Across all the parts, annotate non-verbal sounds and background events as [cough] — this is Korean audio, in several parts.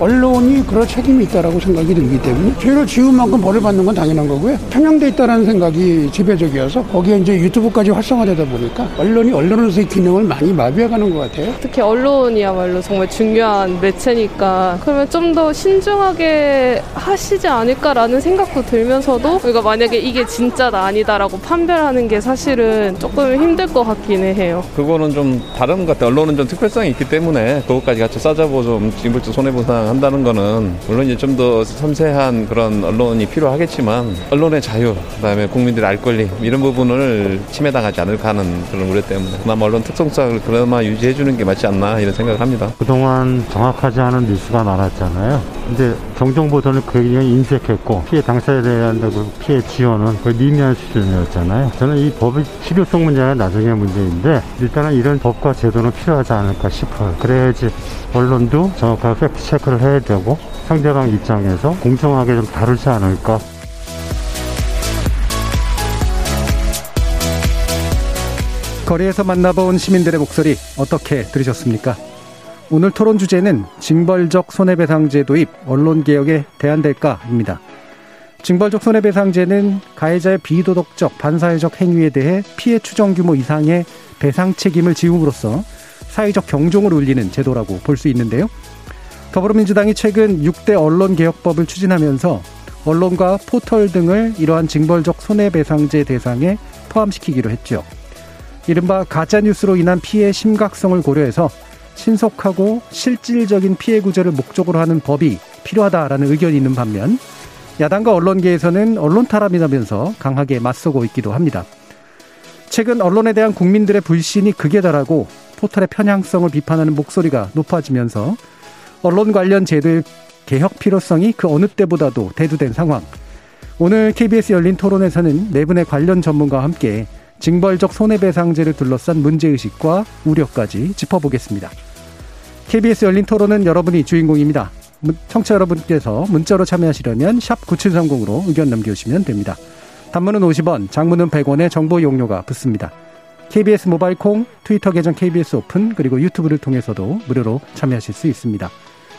언론이 그럴 책임이 있다라고 생각이 들기 때문에 죄를 지은 만큼 벌을 받는 건 당연한 거고요. 편향돼 있다라는 생각이 지배적이어서 거기에 이제 유튜브까지 활성화되다 보니까 언론이 언론으로서의 기능을 많이 마비해가는 것 같아요. 특히 언론이야말로 정말 중요한 매체니까 그러면 좀 더 신중하게 하시지 않을까라는 생각도 들면서도 우리가 만약에 이게 진짜다 아니다라고 판별하는 게 사실은 조금 힘들 것 같기는 해요. 그거는 좀 다른 것 같아요. 언론은 좀 특별성이 있기 때문에 그것까지 같이 싸잡고 좀 징벌적 손해보상 한다는 거는 물론 이제 좀 더 섬세한 그런 언론이 필요하겠지만 언론의 자유, 그다음에 국민들의 알 권리 이런 부분을 침해당하지 않을까 하는 그런 우려 때문에 그나마 언론 특성상을 그나마 유지해 주는 게 맞지 않나 이런 생각을 합니다. 그동안 정확하지 않은 뉴스가 많았잖아요. 근데 정정보도는 굉장히 인색했고 피해 당사자에 대한 그 피해 지원은 거의 미미한 수준이었잖아요. 저는 이 법의 실효성 문제가 나중에 문제인데 일단은 이런 법과 제도는 필요하지 않을까 싶어요. 그래야지 언론도 정확하게 팩트 체크를 해야 되고 상대방 입장에서 공정하게 좀 다루지 않을까. 거리에서 만나본 시민들의 목소리 어떻게 들으셨습니까? 오늘 토론 주제는 징벌적 손해배상제 도입, 언론개혁에 대안될까입니다. 징벌적 손해배상제는 가해자의 비도덕적, 반사회적 행위에 대해 피해 추정 규모 이상의 배상 책임을 지음으로써 사회적 경종을 울리는 제도라고 볼 수 있는데요. 더불어민주당이 최근 6대 언론개혁법을 추진하면서 언론과 포털 등을 이러한 징벌적 손해배상제 대상에 포함시키기로 했죠. 이른바 가짜뉴스로 인한 피해 심각성을 고려해서 신속하고 실질적인 피해 구제를 목적으로 하는 법이 필요하다라는 의견이 있는 반면 야당과 언론계에서는 언론 탄압이라면서 강하게 맞서고 있기도 합니다. 최근 언론에 대한 국민들의 불신이 극에 달하고 포털의 편향성을 비판하는 목소리가 높아지면서 언론 관련 제도의 개혁 필요성이 그 어느 때보다도 대두된 상황. 오늘 KBS 열린 토론에서는 네 분의 관련 전문가와 함께 징벌적 손해배상제를 둘러싼 문제의식과 우려까지 짚어보겠습니다. KBS 열린 토론은 여러분이 주인공입니다. 청취자 여러분께서 문자로 참여하시려면 샵 9730으로 의견 남겨주시면 됩니다. 단문은 50원, 장문은 100원의 정보 용료가 붙습니다. KBS 모바일 콩, 트위터 계정 KBS 오픈, 그리고 유튜브를 통해서도 무료로 참여하실 수 있습니다.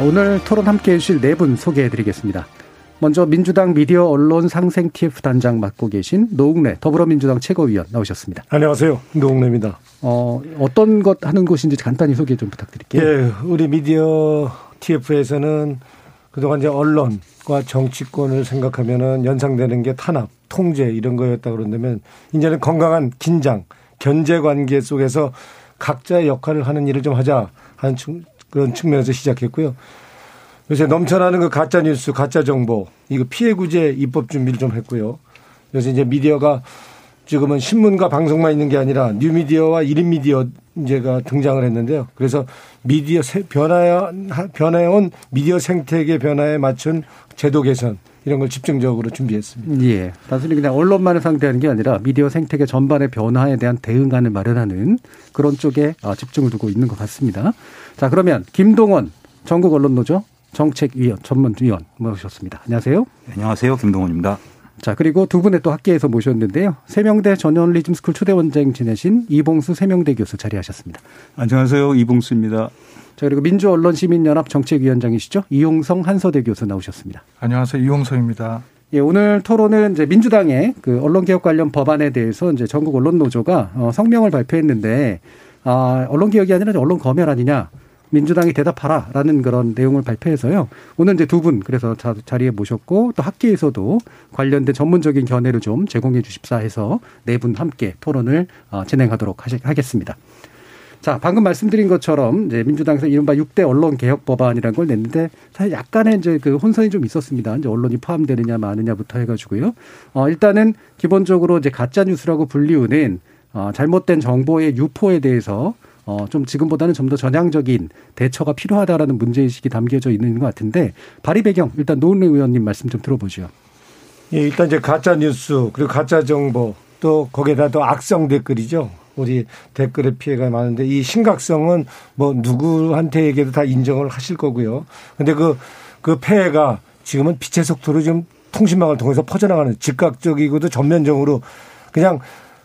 오늘 토론 함께 해주실 네 분 소개해 드리겠습니다. 먼저 민주당 미디어 언론 상생 TF 단장 맡고 계신 노웅래 더불어민주당 최고위원 나오셨습니다. 안녕하세요. 노웅래입니다. 어, 어떤 것 하는 곳인지 간단히 소개 좀 부탁드릴게요. 예, 우리 미디어 TF에서는 그동안 이제 언론과 정치권을 생각하면은 연상되는 게 탄압, 통제 이런 거였다 그런다면 이제는 건강한 긴장, 견제 관계 속에서 각자의 역할을 하는 일을 좀 하자 하는 그런 측면에서 시작했고요. 요새 넘쳐나는 그 가짜 뉴스, 가짜 정보, 이거 피해 구제 입법 준비를 좀 했고요. 요새 이제 미디어가 지금은 신문과 방송만 있는 게 아니라 뉴미디어와 1인 미디어 의제가 등장을 했는데요. 그래서 미디어 변화해 변해온 미디어 생태계 변화에 맞춘 제도 개선 이런 걸 집중적으로 준비했습니다. 예. 단순히 그냥 언론만을 상대하는 게 아니라 미디어 생태계 전반의 변화에 대한 대응안을 마련하는 그런 쪽에 아, 집중을 두고 있는 것 같습니다. 자, 그러면 김동원 전국 언론노조 정책위원 전문위원 모셨습니다. 안녕하세요. 네, 안녕하세요. 김동원입니다. 자, 그리고 두 분의 또 학계에서 모셨는데요. 세명대 저널리즘 스쿨 초대 원장 지내신 이봉수 세명대 교수 자리하셨습니다. 안녕하세요. 이봉수입니다. 자, 그리고 민주언론시민연합 정책위원장이시죠. 이용성 한서대 교수 나오셨습니다. 안녕하세요. 이용성입니다. 예, 오늘 토론은 이제 민주당의 그 언론개혁 관련 법안에 대해서 이제 전국 언론노조가 어, 성명을 발표했는데, 아, 언론개혁이 아니라 언론 검열 아니냐. 민주당이 대답하라라는 그런 내용을 발표해서요. 오늘 이제 두 분 그래서 자리에 모셨고 또 학계에서도 관련된 전문적인 견해를 좀 제공해 주십사 해서 네 분 함께 토론을 어, 진행하도록 하겠습니다. 자, 방금 말씀드린 것처럼 이제 민주당에서 이른바 6대 언론 개혁 법안이라는 걸 냈는데 사실 약간의 이제 그 혼선이 좀 있었습니다. 이제 언론이 포함되느냐 마느냐부터 해 가지고요. 어, 일단은 기본적으로 이제 가짜 뉴스라고 불리우는 어, 잘못된 정보의 유포에 대해서 어, 좀 지금보다는 좀 더 전향적인 대처가 필요하다라는 문제의식이 담겨져 있는 것 같은데 발의 배경 일단 노은래 의원님 말씀 좀 들어보죠. 예, 일단 이제 가짜 뉴스 그리고 가짜 정보 또 거기에다 또 악성 댓글이죠. 우리 댓글의 피해가 많은데 이 심각성은 뭐 누구한테에게도 다 인정을 하실 거고요. 근데 그, 그 폐해가 지금은 빛의 속도로 지금 통신망을 통해서 퍼져나가는 즉각적이고도 전면적으로 그냥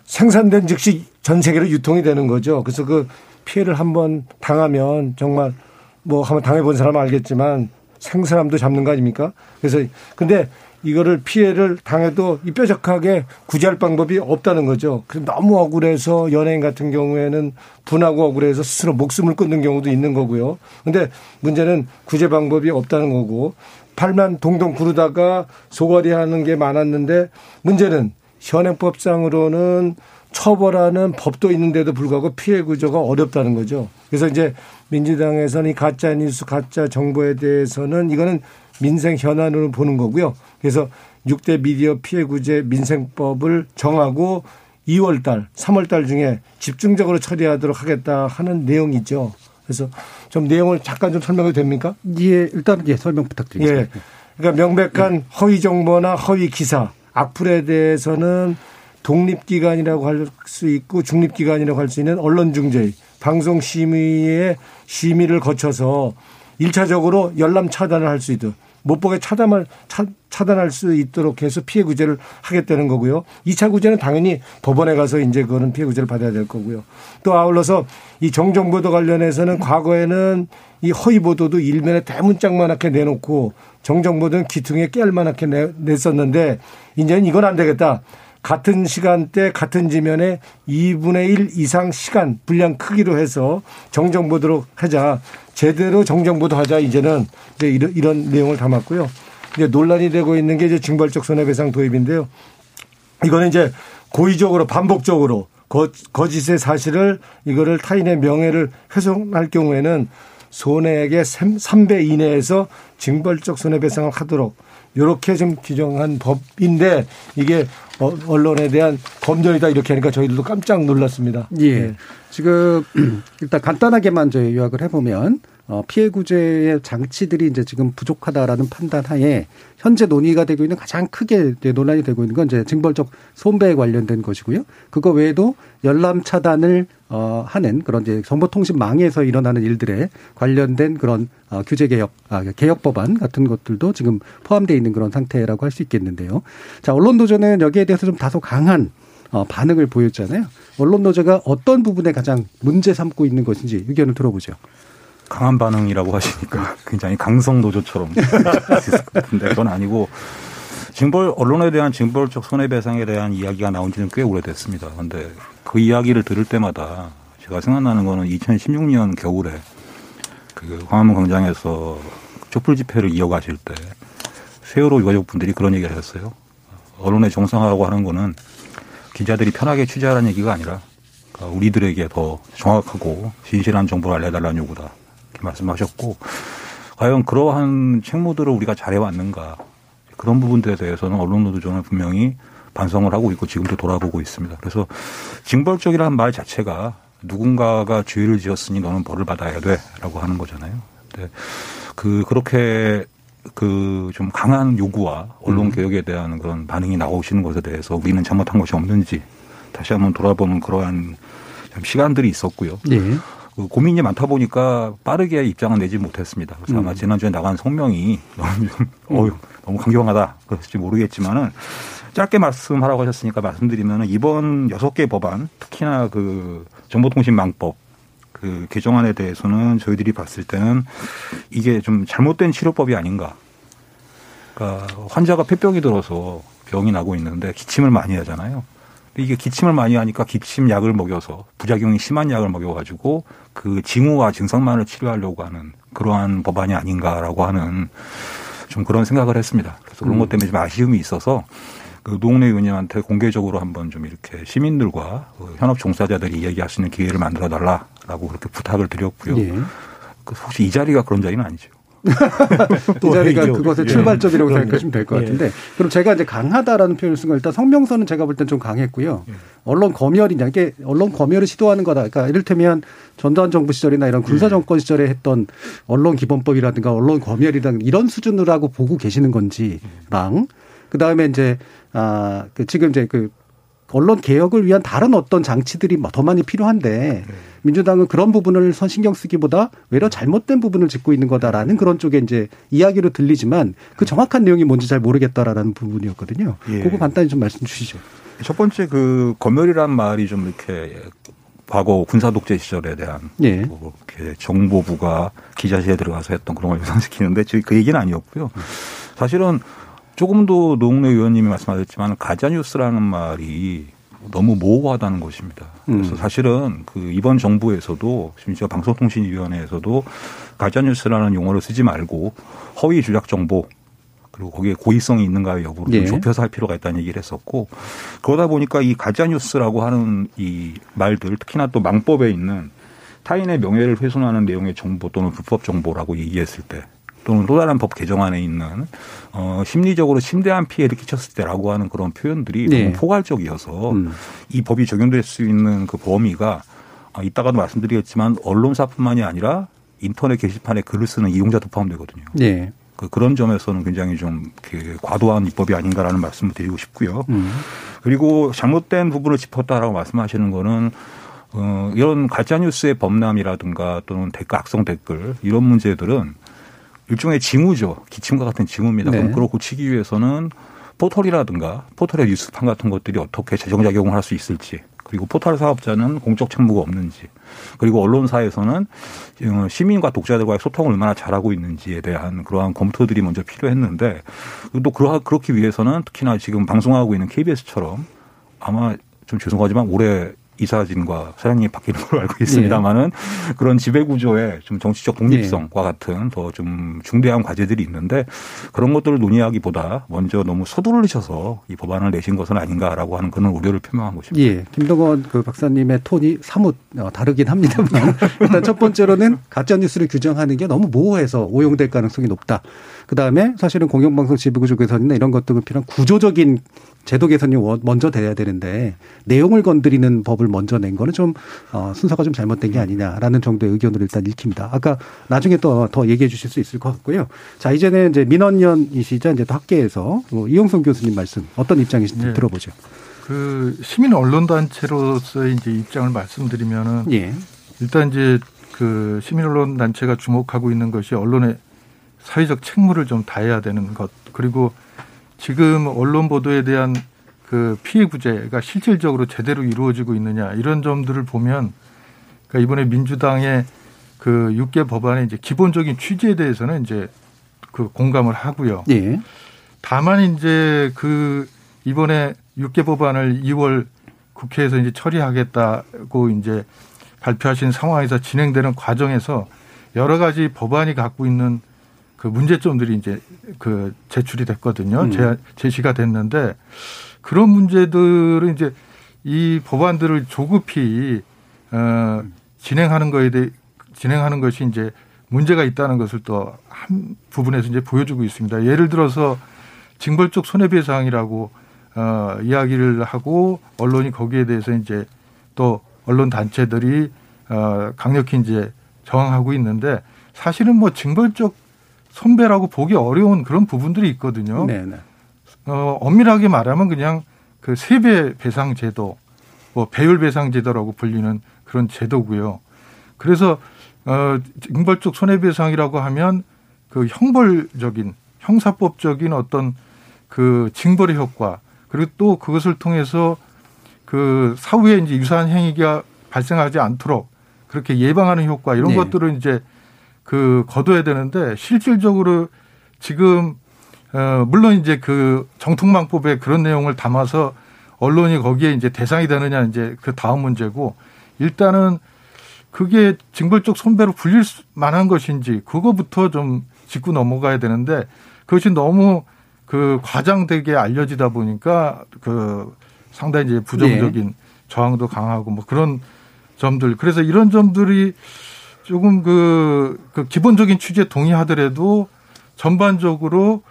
생산된 즉시 전 세계로 유통이 되는 거죠. 그래서 그 피해를 한번 당하면 정말 뭐 한번 당해본 사람은 알겠지만 생사람도 잡는 거 아닙니까? 그래서 근데 이거를 피해를 당해도 이 뾰족하게 구제할 방법이 없다는 거죠. 그래서 너무 억울해서 연예인 같은 경우에는 분하고 억울해서 스스로 목숨을 끊는 경우도 있는 거고요. 근데 문제는 구제 방법이 없다는 거고 팔만 동동 구르다가 소거리 하는 게 많았는데 문제는 현행법상으로는 처벌하는 법도 있는데도 불구하고 피해 구조가 어렵다는 거죠. 그래서 이제 민주당에서는 이 가짜 뉴스, 가짜 정보에 대해서는 이거는 민생 현안으로 보는 거고요. 그래서 6대 미디어 피해 구제 민생법을 정하고 2월 달, 3월 달 중에 집중적으로 처리하도록 하겠다 하는 내용이죠. 그래서 좀 내용을 잠깐 좀 설명해도 됩니까? 예, 일단 예, 설명 부탁드리겠습니다. 예. 그러니까 명백한 허위 정보나 허위 기사, 악플에 대해서는 독립기관이라고 할 수 있고 중립기관이라고 할 수 있는 언론중재, 방송심의의 심의를 거쳐서 1차적으로 열람 차단을 할 수 있도록 못 보게 차단을 차, 단할 수 있도록 해서 피해 구제를 하겠다는 거고요. 2차 구제는 당연히 법원에 가서 이제 그거는 피해 구제를 받아야 될 거고요. 또 아울러서 이 정정 보도 관련해서는 과거에는 이 허위 보도도 일면에 대문짝만하게 내놓고 정정보도는 기퉁에 깨알만하게 냈었는데 이제는 이건 안 되겠다. 같은 시간대 같은 지면에 2분의 1 이상 시간 분량 크기로 해서 정정보도록 하자. 제대로 정정보도 하자. 이제는 이제 이런, 이런 내용을 담았고요. 이제 논란이 되고 있는 게 이제 징벌적 손해배상 도입인데요. 이거는 이제 고의적으로 반복적으로 거, 거짓의 사실을 이거를 타인의 명예를 훼손할 경우에는 손해액의 3배 이내에서 징벌적 손해배상을 하도록 이렇게 좀 규정한 법인데 이게 어, 언론에 대한 검열이다 이렇게 하니까 저희들도 깜짝 놀랐습니다. 예. 네. 지금 [clears throat] 일단 간단하게만 저희 요약을 해보면 어, 피해 구제의 장치들이 이제 지금 부족하다라는 판단하에 현재 논의가 되고 있는 가장 크게 논란이 되고 있는 건 이제 징벌적 손배에 관련된 것이고요. 그거 외에도 열람 차단을 어 하는 그런 이제 정보통신망에서 일어나는 일들에 관련된 그런 어 규제 개혁 아 개혁 법안 같은 것들도 지금 포함되어 있는 그런 상태라고 할 수 있겠는데요. 자, 언론 노조는 여기에 대해서 좀 다소 강한 어 반응을 보였잖아요. 언론 노조가 어떤 부분에 가장 문제 삼고 있는 것인지 의견을 들어보죠. 강한 반응이라고 하시니까 [laughs] 굉장히 강성 노조처럼 같은데 그건 아니고 징벌 언론에 대한 징벌적 손해배상에 대한 이야기가 나온 지는 꽤 오래됐습니다. 그런데 그 이야기를 들을 때마다 제가 생각나는 거는 2016년 겨울에 그 광화문 광장에서 촛불 집회를 이어가실 때 세월호 유가족 분들이 그런 얘기를 하셨어요. 언론의 정상화라고 하는 거는 기자들이 편하게 취재하라는 얘기가 아니라 그러니까 우리들에게 더 정확하고 진실한 정보를 알려달라는 요구다. 말씀하셨고 과연 그러한 책무들을 우리가 잘해왔는가 그런 부분들에 대해서는 언론 노조는 분명히 반성을 하고 있고 지금도 돌아보고 있습니다. 그래서 징벌적이라는 말 자체가 누군가가 죄를 지었으니 너는 벌을 받아야 돼라고 하는 거잖아요. 근데 그 그렇게 그 좀 강한 요구와 언론 음. 개혁에 대한 그런 반응이 나오시는 것에 대해서 우리는 잘못한 것이 없는지 다시 한번 돌아보는 그러한 시간들이 있었고요. 네. 그 고민이 많다 보니까 빠르게 입장을 내지 못했습니다. 그래서 아마 음. 지난주에 나간 성명이 너무 좀, 음. 어유 너무 강경하다. 그럴지 모르겠지만은 짧게 말씀하라고 하셨으니까 말씀드리면 이번 여섯 개 법안 특히나 그 정보통신망법 그 개정안에 대해서는 저희들이 봤을 때는 이게 좀 잘못된 치료법이 아닌가. 그러니까 환자가 폐병이 들어서 병이 나고 있는데 기침을 많이 하잖아요. 이게 기침을 많이 하니까 기침 약을 먹여서 부작용이 심한 약을 먹여가지고 그 징후와 증상만을 치료하려고 하는 그러한 법안이 아닌가라고 하는 좀 그런 생각을 했습니다. 그래서 그런 것 때문에 좀 아쉬움이 있어서 그 노웅래 의원님한테 공개적으로 한번 좀 이렇게 시민들과 그 현업 종사자들이 이야기할 수 있는 기회를 만들어 달라라고 그렇게 부탁을 드렸고요. 예. 그 혹시 이 자리가 그런 자리는 아니죠. 이 자리가. 그것의 예. 출발점이라고. 생각하시면 될것 예. 같은데 그럼 제가 이제 강하다라는 표현을 쓴거 일단 성명서는 제가 볼 땐 좀 강했고요. 예. 언론 검열이냐 이게 언론 검열을 시도하는 거다. 그러니까 이를테면 전두환 정부 시절이나 이런 군사 예. 정권 시절에 했던 언론 기본법이라든가 언론 검열이라든가 이런 수준으로 보고 계시는 건지랑 그다음에 이제 아그 지금 이제 그 언론 개혁을 위한 다른 어떤 장치들이 뭐더 많이 필요한데 민주당은 그런 부분을 선 신경 쓰기보다 외려 잘못된 부분을 짚고 있는 거다라는 그런 쪽에 이제 이야기로 들리지만 그 정확한 내용이 뭔지 잘 모르겠다라는 부분이었거든요. 예. 그거 간단히 좀 말씀 주시죠. 첫 번째 그 검열이란 말이 좀 이렇게 과거 군사 독재 시절에 대한 예. 뭐 이렇게 정보부가 기자실에 들어가서 했던 그런 걸 유상시키는데 지금 그 얘기는 아니었고요. 사실은 조금도 노웅래 의원님이 말씀하셨지만 가짜뉴스라는 말이 너무 모호하다는 것입니다. 그래서 음. 사실은 그 이번 정부에서도 심지어 방송통신위원회에서도 가짜뉴스라는 용어를 쓰지 말고 허위 주작 정보 그리고 거기에 고의성이 있는가 여부를 좀 예. 좁혀서 할 필요가 있다는 얘기를 했었고 그러다 보니까 이 가짜뉴스라고 하는 이 말들 특히나 또 망법에 있는 타인의 명예를 훼손하는 내용의 정보 또는 불법 정보라고 얘기했을 때 또는 또 다른 법 개정안에 있는 어 심리적으로 심대한 피해를 끼쳤을 때라고 하는 그런 표현들이 네. 너무 포괄적이어서 음. 이 법이 적용될 수 있는 그 범위가 아, 이따가도 말씀드리겠지만 언론사뿐만이 아니라 인터넷 게시판에 글을 쓰는 이용자도 포함되거든요. 예. 그 그런 점에서는 굉장히 좀 이렇게 과도한 입법이 아닌가라는 말씀을 드리고 싶고요. 음. 그리고 잘못된 부분을 짚었다라고 말씀하시는 거는 어, 이런 가짜뉴스의 범람이라든가 또는 댓글, 악성 댓글 이런 문제들은 일종의 징후죠. 기침과 같은 징후입니다. 네. 그럼 그걸 고치기 위해서는 포털이라든가 포털의 뉴스판 같은 것들이 어떻게 재정작용을 할 수 있을지 그리고 포털 사업자는 공적 책무가 없는지 그리고 언론사에서는 어, 시민과 독자들과의 소통을 얼마나 잘하고 있는지에 대한 그러한 검토들이 먼저 필요했는데 또 그러- 그렇기 위해서는 특히나 지금 방송하고 있는 KBS처럼 아마 좀 죄송하지만 올해 이사진과 사장님이 바뀌는 걸로 알고 있습니다만은 그런 지배 구조의 좀 정치적 독립성과 같은 더 좀 중대한 과제들이 있는데 그런 것들을 논의하기보다 먼저 너무 서두르셔서 이 법안을 내신 것은 아닌가라고 하는 그런 우려를 표명한 것입니다. 예. 김동원 그 박사님의 톤이 사뭇 어, 다르긴 합니다만 [laughs] 일단 첫 번째로는 가짜 뉴스를 규정하는 게 너무 모호해서 오용될 가능성이 높다. 그 다음에 사실은 공영방송 지배구조 개선이나 이런 것들은 필요한 구조적인 제도 개선이 원- 먼저 돼야 되는데 내용을 건드리는 법을 먼저 낸 거는 좀 어, 순서가 좀 잘못된 게 아니냐라는 정도의 의견을 일단 읽힙니다. 아까 나중에 또 더 얘기해 주실 수 있을 것 같고요. 자 이제는 이제 민원연이시자 이제 또 학계에서 뭐 이용성 교수님 말씀 어떤 입장이신지 네. 들어보죠. 그 시민 언론 단체로서의 이제 입장을 말씀드리면은 예. 일단 이제 그 시민 언론 단체가 주목하고 있는 것이 언론의 사회적 책무를 좀 다해야 되는 것 그리고 지금 언론 보도에 대한 그 피해 구제가 실질적으로 제대로 이루어지고 있느냐 이런 점들을 보면 그러니까 이번에 민주당의 그 6개 법안의 이제 기본적인 취지에 대해서는 이제 그 공감을 하고요. 예. 다만 이제 그 이번에 6개 법안을 2월 국회에서 이제 처리하겠다고 이제 발표하신 상황에서 진행되는 과정에서 여러 가지 법안이 갖고 있는 그 문제점들이 이제 그 제출이 됐거든요. 음. 제, 제시가 됐는데 그런 문제들은 이제 이 법안들을 조급히 어 진행하는 거에 대해 진행하는 것이 이제 문제가 있다는 것을 또 한 부분에서 이제 보여주고 있습니다. 예를 들어서 징벌적 손해배상이라고 어 이야기를 하고 언론이 거기에 대해서 이제 또 언론 단체들이 어 강력히 이제 저항하고 있는데 사실은 뭐 징벌적 손배라고 보기 어려운 그런 부분들이 있거든요. 네, 네. 어, 엄밀하게 말하면 그냥 그 세배 배상 제도, 뭐 배율 배상 제도라고 불리는 그런 제도고요. 그래서 어, 징벌적 손해배상이라고 하면 그 형벌적인 형사법적인 어떤 그 징벌의 효과 그리고 또 그것을 통해서 그 사후에 이제 유사한 행위가 발생하지 않도록 그렇게 예방하는 효과 이런 네. 것들을 이제 그 거둬야 되는데 실질적으로 지금 어 물론 이제 그 정통망법에 그런 내용을 담아서 언론이 거기에 이제 대상이 되느냐 이제 그 다음 문제고 일단은 그게 징벌적 손배로 불릴 수- 만한 것인지 그거부터 좀 짚고 넘어가야 되는데 그것이 너무 그 과장되게 알려지다 보니까 그 상당히 이제 부정적인 네. 저항도 강하고 뭐 그런 점들 그래서 이런 점들이 조금 그, 그 기본적인 취지에 동의하더라도 전반적으로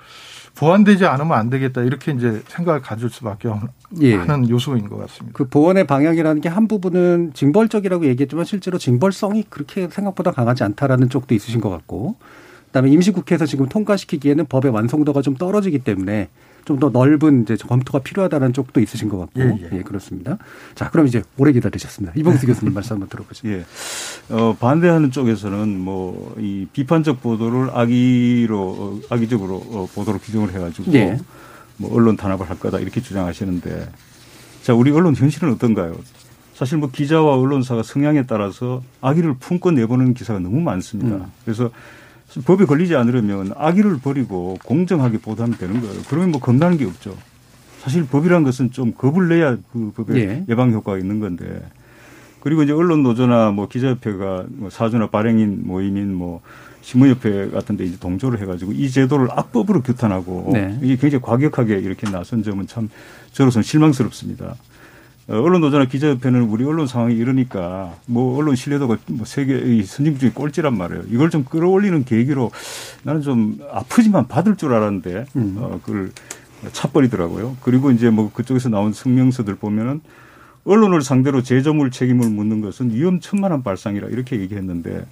보완되지 않으면 안 되겠다 이렇게 이제 생각을 가질 수밖에 없는 예. 하는 요소인 것 같습니다. 그 보원의 방향이라는 게 한 부분은 징벌적이라고 얘기했지만 실제로 징벌성이 그렇게 생각보다 강하지 않다라는 쪽도 있으신 것 같고 그다음에 임시국회에서 지금 통과시키기에는 법의 완성도가 좀 떨어지기 때문에 좀 더 넓은 이제 검토가 필요하다는 쪽도 있으신 것 같고 예, 예, 그렇습니다. 자 그럼 이제 오래 기다리셨습니다. 이봉수 [laughs] 교수님 말씀 한번 들어보죠. 예. 어, 반대하는 쪽에서는 뭐 이 비판적 보도를 악의로 어, 악의적으로 어, 보도로 규정을 해가지고 예. 뭐 언론 탄압을 할 거다 이렇게 주장하시는데 자 우리 언론 현실은 어떤가요? 사실 뭐 기자와 언론사가 성향에 따라서 악의를 품고 내보는 기사가 너무 많습니다. 음. 그래서 법에 걸리지 않으려면 악의를 버리고 공정하게 보도하면 되는 거예요. 그러면 뭐 겁나는 게 없죠. 사실 법이란 것은 좀 겁을 내야 그 법에 예. 예방 효과가 있는 건데 그리고 이제 언론 노조나 뭐 기자협회가 뭐 사주나 발행인 모임인 뭐 신문협회 같은데 이제 동조를 해가지고 이 제도를 악법으로 규탄하고 네. 이게 굉장히 과격하게 이렇게 나선 점은 참 저로서는 실망스럽습니다. 어, 언론 노조나 기자협회는 우리 언론 상황이 이러니까 뭐 언론 신뢰도가 뭐 세계 의 선진국 중에 꼴찌란 말이에요. 이걸 좀 끌어올리는 계기로 나는 좀 아프지만 받을 줄 알았는데 음. 어, 그걸 차버리더라고요. 그리고 이제 뭐 그쪽에서 나온 성명서들 보면은 언론을 상대로 제조물 책임을 묻는 것은 위험천만한 발상이라 이렇게 얘기했는데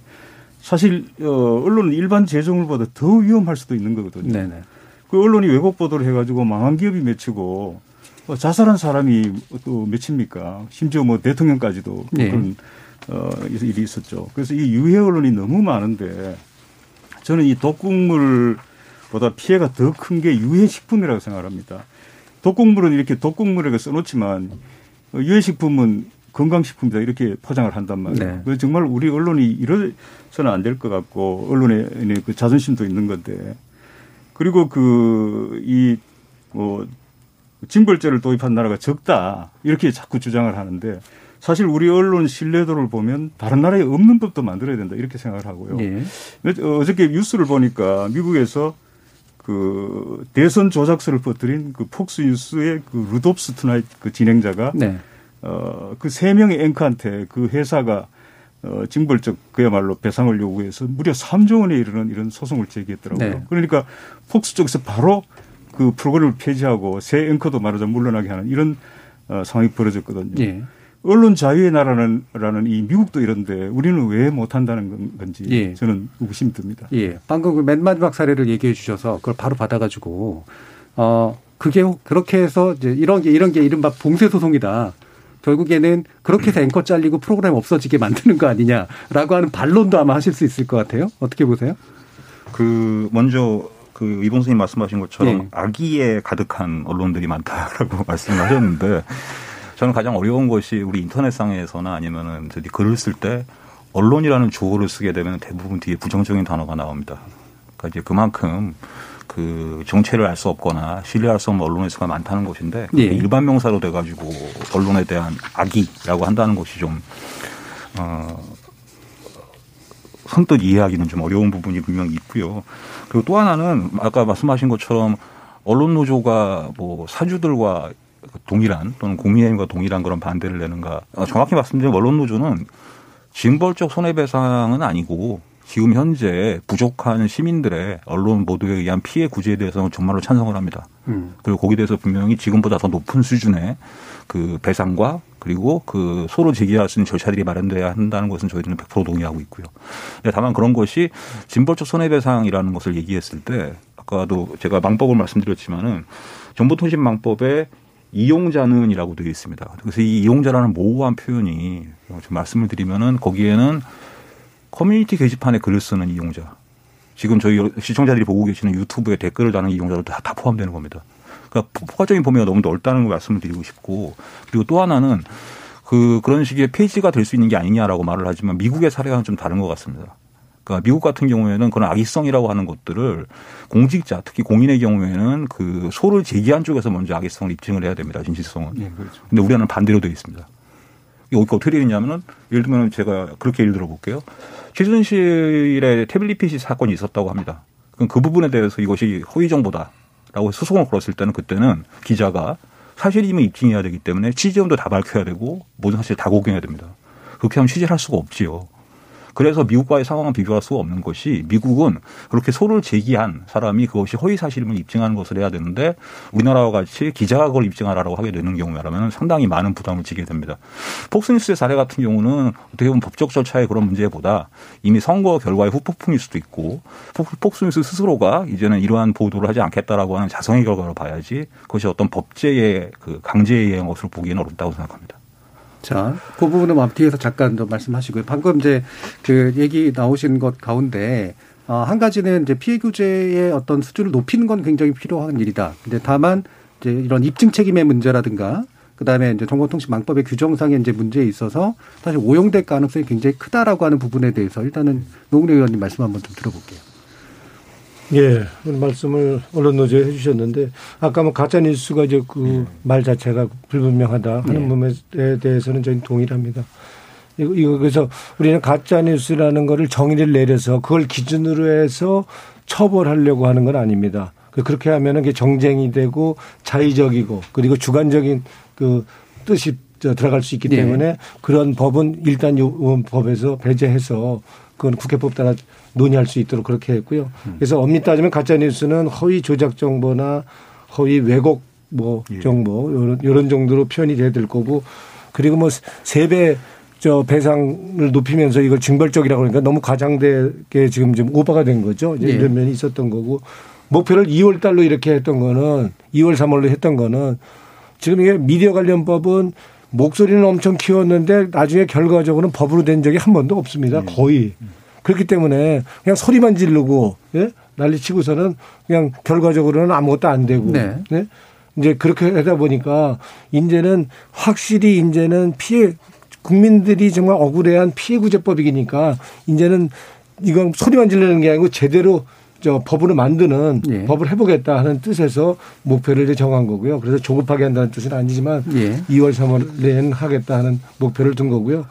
사실 어, 언론은 일반 제조물보다 더 위험할 수도 있는 거거든요. 네네. 그 언론이 왜곡 보도를 해가지고 망한 기업이 맺히고 어, 자살한 사람이 또 맺힙니까? 심지어 뭐 대통령까지도 네. 그런 어, 일이 있었죠. 그래서 이 유해 언론이 너무 많은데 저는 이 독국물보다 피해가 더 큰 게 유해 식품이라고 생각합니다. 독국물은 이렇게 독국물이라고 써놓지만 어, 유해 식품은 건강식품이다 이렇게 포장을 한단 말이에요. 네. 그래서 정말 우리 언론이 이래서는 안 될 것 같고 언론의 그 자존심도 있는 건데 그리고 그 그이뭐 징벌죄를 도입한 나라가 적다 이렇게 자꾸 주장을 하는데 사실 우리 언론 신뢰도를 보면 다른 나라에 없는 법도 만들어야 된다 이렇게 생각을 하고요. 예. 어, 어저께 뉴스를 보니까 미국에서 그 대선 조작설을 퍼뜨린 그 폭스 뉴스의 그 Lou Dobbs Tonight 그 진행자가 네. 어, 그 세 명의 앵커한테 그 회사가 어, 징벌적 그야말로 배상을 요구해서 무려 3조 원에 이르는 이런 소송을 제기했더라고요. 네. 그러니까 폭스 쪽에서 바로 그 프로그램을 폐지하고 새 앵커도 말하자면 물러나게 하는 이런 어, 상황이 벌어졌거든요. 예. 언론 자유의 나라는 라는 이 미국도 이런데 우리는 왜 못한다는 건- 건지 예. 저는 의구심이 듭니다. 예. 방금 그 맨 마지막 사례를 얘기해 주셔서 그걸 바로 받아가지고, 어, 그게 그렇게 해서 이제 이런 게 이런 게 이른바 봉쇄 소송이다. 결국에는 그렇게 해서 앵커 잘리고 프로그램 없어지게 만드는 거 아니냐라고 하는 반론도 아마 하실 수 있을 것 같아요. 어떻게 보세요? 그 먼저 그 이봉수님 말씀하신 것처럼 예. 악의에 가득한 언론들이 많다라고 [laughs] 말씀하셨는데 저는 가장 어려운 것이 우리 인터넷상에서나 아니면은 글을 쓸 때 언론이라는 주어를 쓰게 되면 대부분 뒤에 부정적인 단어가 나옵니다. 그러니까 이제 그만큼 그 정체를 알 수 없거나 신뢰할 수 없는 언론의 수가 많다는 것인데 예. 일반 명사로 돼가지고 언론에 대한 악의라고 한다는 것이 좀 어, 선뜻 이해하기는 좀 어려운 부분이 분명히 있고요. 그리고 또 하나는 아까 말씀하신 것처럼 언론 노조가 뭐 사주들과 동일한 또는 국민의힘과 동일한 그런 반대를 내는가 어, 정확히 말씀드리면 언론 노조는 징벌적 손해배상은 아니고 지금 현재 부족한 시민들의 언론 보도에 의한 피해 구제에 대해서는 정말로 찬성을 합니다. 음. 그리고 거기에 대해서 분명히 지금보다 더 높은 수준의 그 배상과 그리고 그 소로 제기할 수 있는 절차들이 마련돼야 한다는 것은 저희들은 100% 동의하고 있고요. 근데 다만 그런 것이 징벌적 손해배상이라는 것을 얘기했을 때 아까도 제가 망법을 말씀드렸지만은 정보통신망법에 이용자는이라고 되어 있습니다. 그래서 이 이용자라는 모호한 표현이 좀 말씀을 드리면은 거기에는 커뮤니티 게시판에 글을 쓰는 이용자, 지금 저희 시청자들이 보고 계시는 유튜브에 댓글을 다는 이용자도 다, 다 포함되는 겁니다. 그러니까 포- 포괄적인 범위가 너무 넓다는 걸 말씀을 드리고 싶고 그리고 또 하나는 그 그런 식의 폐지가 될 수 있는 게 아니냐라고 말을 하지만 미국의 사례와는 좀 다른 것 같습니다. 그러니까 미국 같은 경우에는 그런 악의성이라고 하는 것들을 공직자 특히 공인의 경우에는 그 소를 제기한 쪽에서 먼저 악의성을 입증을 해야 됩니다. 진실성은. 네, 그렇죠. 근데 우리나라는 반대로 되어 있습니다. 이게 어떻게 되겠냐면은 예를 들면 제가 그렇게 예를 들어 볼게요. 최순실의 태블릿 PC 사건이 있었다고 합니다. 그럼 그 부분에 대해서 이것이 허위 정보다. 라고 소송을 걸었을 때는 그때는 기자가 사실이면 입증해야 되기 때문에 취재원도 다 밝혀야 되고 모든 사실 다 공개해야 됩니다. 그렇게 하면 취재를 할 수가 없지요. 그래서 미국과의 상황을 비교할 수가 없는 것이 미국은 그렇게 소를 제기한 사람이 그것이 허위 사실임을 입증하는 것을 해야 되는데 우리나라와 같이 기자가 그걸 입증하라고 하게 되는 경우라면 상당히 많은 부담을 지게 됩니다. 폭스뉴스의 사례 같은 경우는 어떻게 보면 법적 절차의 그런 문제보다 이미 선거 결과의 후폭풍일 수도 있고 폭스뉴스 스스로가 이제는 이러한 보도를 하지 않겠다라고 하는 자성의 결과로 봐야지 그것이 어떤 법제의 그 강제에 의한 것으로 보기에는 어렵다고 생각합니다. 자, 그 부분은 앞뒤에서 잠깐 더 말씀하시고요. 방금 이제 그 얘기 나오신 것 가운데 어, 한 가지는 이제 피해 규제의 어떤 수준을 높이는 건 굉장히 필요한 일이다. 근데 다만 이제 이런 입증 책임의 문제라든가 그다음에 이제 정보통신망법의 규정상의 이제 문제에 있어서 사실 오용될 가능성이 굉장히 크다라고 하는 부분에 대해서 일단은 노웅래 의원님 말씀 한번 좀 들어볼게요. 예, 말씀을 언론 노조에 해주셨는데 아까 뭐 가짜 뉴스가 이제 그말 네. 자체가 불분명하다 하는 네. 부분에 대해서는 저는 동일합니다. 이거, 이거 그래서 우리는 가짜 뉴스라는 거를 정의를 내려서 그걸 기준으로 해서 처벌하려고 하는 건 아닙니다. 그 그렇게 하면은 게 정쟁이 되고 자의적이고 그리고 주관적인 그 뜻이 들어갈 수 있기 네. 때문에 그런 법은 일단 요 법에서 배제해서 그건 국회법 따라 논의할 수 있도록 그렇게 했고요. 음. 그래서 엄밀히 따지면 가짜 뉴스는 허위 조작 정보나 허위 왜곡 뭐 예. 정보 요런 요런 정도로 표현이 돼야 될 거고 그리고 뭐 세배 저 배상을 높이면서 이걸 징벌적이라고 그러니까 너무 과장되게 지금 좀 오버가 된 거죠. 이제 예. 이런 면이 있었던 거고 목표를 2월 달로 이렇게 했던 거는 2월 3월로 했던 거는 지금 이게 미디어 관련법은 목소리는 엄청 키웠는데 나중에 결과적으로는 법으로 된 적이 한 번도 없습니다. 예. 거의. 그렇기 때문에 그냥 소리만 지르고 예? 난리 치고서는 그냥 결과적으로는 아무것도 안 되고 네. 예? 이제 그렇게 하다 보니까 이제는 확실히 이제는 피해 국민들이 정말 억울해한 피해 구제법이니까 이제는 이건 소리만 지르는 게 아니고 제대로 저 법으로 만드는 예. 법을 해보겠다 하는 뜻에서 목표를 이제 정한 거고요. 그래서 조급하게 한다는 뜻은 아니지만 예. 2월 3월 내에는 하겠다 하는 목표를 둔 거고요.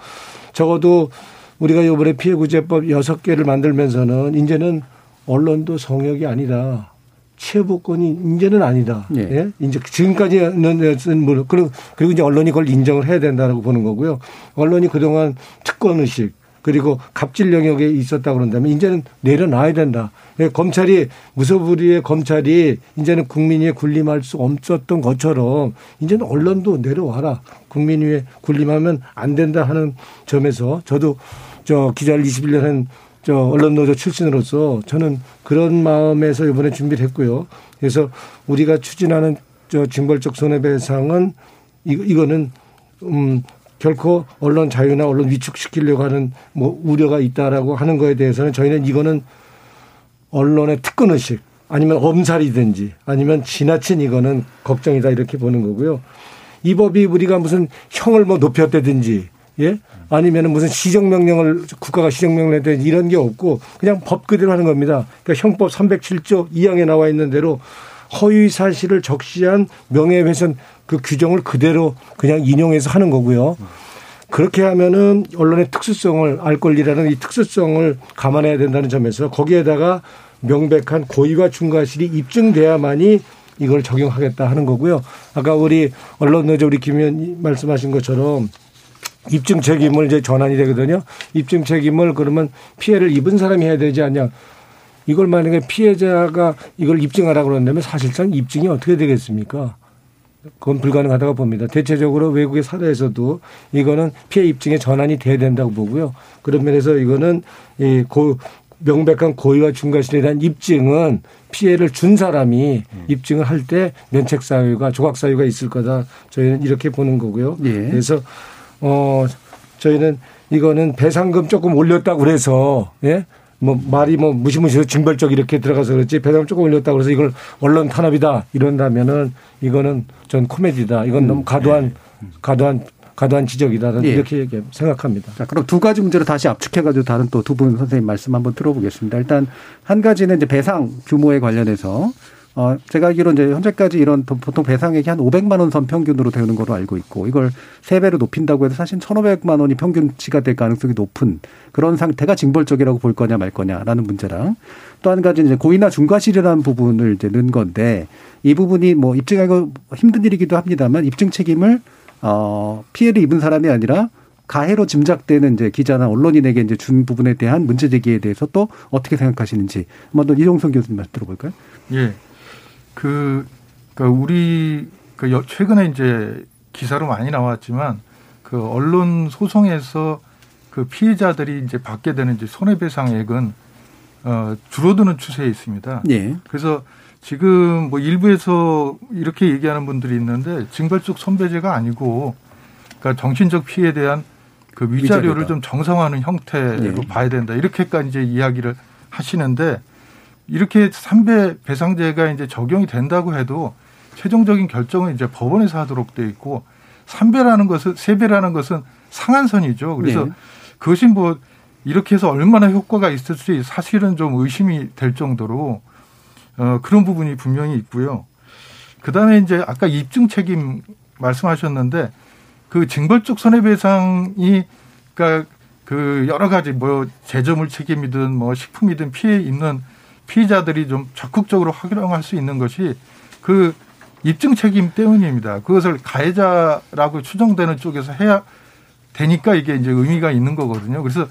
적어도 우리가 이번에 피해구제법 6개를 만들면서는 이제는 언론도 성역이 아니다. 체보권이 이제는 아니다. 예. 예? 이제 지금까지는 뭐 그리고 그리고 이제 언론이 그걸 인정을 해야 된다라고 보는 거고요. 언론이 그동안 특권 의식 그리고 갑질 영역에 있었다 그런다면 이제는 내려놔야 된다. 예, 검찰이 무소불위의 검찰이 이제는 국민 위에 군림할 수 없었던 것처럼 이제는 언론도 내려와라. 국민 위에 군림하면 안 된다 하는 점에서 저도 저 기자를 21년 한 저 언론 노조 출신으로서 저는 그런 마음에서 이번에 준비를 했고요. 그래서 우리가 추진하는 저 징벌적 손해배상은 이거는 음 결코 언론 자유나 언론 위축시키려고 하는 뭐 우려가 있다라고 하는 거에 대해서는 저희는 이거는 언론의 특권 의식 아니면 엄살이든지 아니면 지나친 이거는 걱정이다 이렇게 보는 거고요. 이 법이 우리가 무슨 형을 뭐 높였다든지 예? 아니면은 무슨 시정명령을 국가가 시정명령을 때 이런 게 없고 그냥 법 그대로 하는 겁니다. 그러니까 형법 307조 2항에 나와 있는 대로 허위 사실을 적시한 명예훼손 그 규정을 그대로 그냥 인용해서 하는 거고요. 그렇게 하면은 언론의 특수성을 알 권리라는 이 특수성을 감안해야 된다는 점에서 거기에다가 명백한 고의와 중과실이 입증돼야만이 이걸 적용하겠다 하는 거고요. 아까 우리 언론 노조 우리 김 의원 말씀하신 것처럼 입증 책임을 이제 전환이 되거든요. 입증 책임을 그러면 피해를 입은 사람이 해야 되지 않냐. 이걸 만약에 피해자가 이걸 입증하라고 그런다면 사실상 입증이 어떻게 되겠습니까? 그건 불가능하다고 봅니다. 대체적으로 외국의 사례에서도 이거는 피해 입증의 전환이 돼야 된다고 보고요. 그런 면에서 이거는 이 고, 명백한 고의와 중과실에 대한 입증은 피해를 준 사람이 입증을 할 때 면책 사유가 조각 사유가 있을 거다. 저희는 이렇게 보는 거고요. 예. 그래서 어, 저희는 이거는 배상금 조금 올렸다고 그래서, 예? 뭐 말이 뭐 무시무시해서 징벌적 이렇게 들어가서 그렇지 배상금 조금 올렸다고 그래서 이걸 언론 탄압이다 이런다면은 이거는 전 코미디다. 이건 너무 과도한, 과도한 과도한 지적이다. 예. 이렇게 생각합니다. 자, 그럼 두 가지 문제로 다시 압축해가지고 다른 또 두 분 선생님 말씀 한번 들어보겠습니다. 일단 한 가지는 이제 배상 규모에 관련해서 어, 제가 알기로 이제 현재까지 이런 보통 배상액이 한 500만 원 선 평균으로 되는 거로 알고 있고 이걸 세배로 높인다고 해서 사실 1,500만 원이 평균치가 될 가능성이 높은 그런 상태가 징벌적이라고 볼 거냐 말 거냐라는 문제랑 또 한 가지는 이제 고의나 중과실이라는 부분을 이제 넣은 건데 이 부분이 뭐 입증하기 힘든 일이기도 합니다만 입증 책임을 어, 피해를 입은 사람이 아니라 가해로 짐작되는 이제 기자나 언론인에게 이제 준 부분에 대한 문제 제기에 대해서 또 어떻게 생각하시는지 한번 이종성 교수님 말씀 들어볼까요? 예. 그, 그 우리 그 최근에 이제 기사로 많이 나왔지만 그 언론 소송에서 그 피해자들이 이제 받게 되는 이제 손해배상액은 어 줄어드는 추세에 있습니다. 예. 그래서 지금 뭐 일부에서 이렇게 얘기하는 분들이 있는데 징벌적 손배제가 아니고 그러니까 정신적 피해에 대한 그 위자료를 위자료다. 좀 정상화하는 형태로 예. 봐야 된다. 이렇게까지 이제 이야기를 하시는데 이렇게 삼배 배상제가 이제 적용이 된다고 해도 최종적인 결정은 이제 법원에서 하도록 돼 있고 삼배라는 것은 세배라는 것은 상한선이죠. 그래서 네. 그것이 뭐 이렇게 해서 얼마나 효과가 있을지 사실은 좀 의심이 될 정도로 어 그런 부분이 분명히 있고요. 그다음에 이제 아까 입증 책임 말씀하셨는데 그 징벌적 손해배상이 그러니까 그 여러 가지 뭐 제조물 책임이든 뭐 식품이든 피해 입는 피해자들이 좀 적극적으로 활용할 수 있는 것이 그 입증 책임 때문입니다. 그것을 가해자라고 추정되는 쪽에서 해야 되니까 이게 이제 의미가 있는 거거든요. 그래서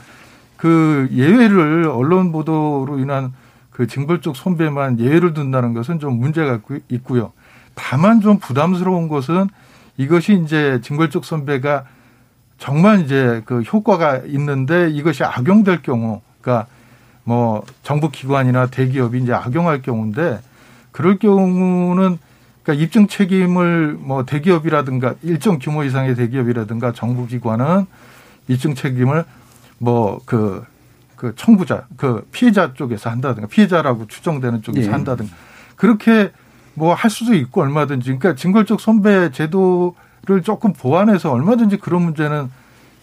그 예외를 언론 보도로 인한 그 징벌적 손배만 예외를 둔다는 것은 좀 문제가 있고요. 다만 좀 부담스러운 것은 이것이 이제 징벌적 손배가 정말 이제 그 효과가 있는데 이것이 악용될 경우, 그러니까 뭐 정부 기관이나 대기업이 이제 악용할 경우인데 그럴 경우는 그러니까 입증 책임을 뭐 대기업이라든가 일정 규모 이상의 대기업이라든가 정부 기관은 입증 책임을 뭐그그 청부자 그 피해자 쪽에서 한다든가 피해자라고 추정되는 쪽에서 예. 한다든가 그렇게 뭐 할 수도 있고 얼마든지 그러니까 징벌적 손배 제도를 조금 보완해서 얼마든지 그런 문제는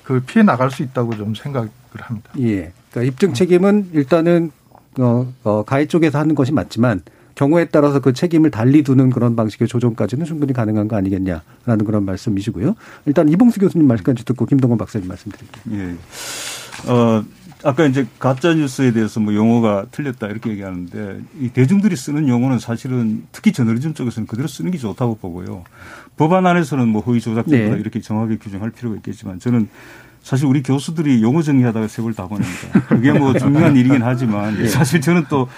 그 피해 나갈 수 있다고 좀 생각을 합니다. 예. 그러니까 입증 책임은 일단은 어, 어, 가해 쪽에서 하는 것이 맞지만 경우에 따라서 그 책임을 달리 두는 그런 방식의 조정까지는 충분히 가능한 거 아니겠냐라는 그런 말씀이시고요. 일단 이봉수 교수님 말씀까지 듣고 김동건 박사님 말씀드릴게요. 예. 어, 아까 이제 가짜 뉴스에 대해서 뭐 용어가 틀렸다 이렇게 얘기하는데 이 대중들이 쓰는 용어는 사실은 특히 저널리즘 쪽에서는 그대로 쓰는 게 좋다고 보고요. 법안 안에서는 뭐 허위 조작죄다 네. 이렇게 정확하게 규정할 필요가 있겠지만 저는 사실 우리 교수들이 용어 정리하다가 세월 다 보냅니다. 그게 뭐 중요한 일이긴 하지만 네. 사실 저는 또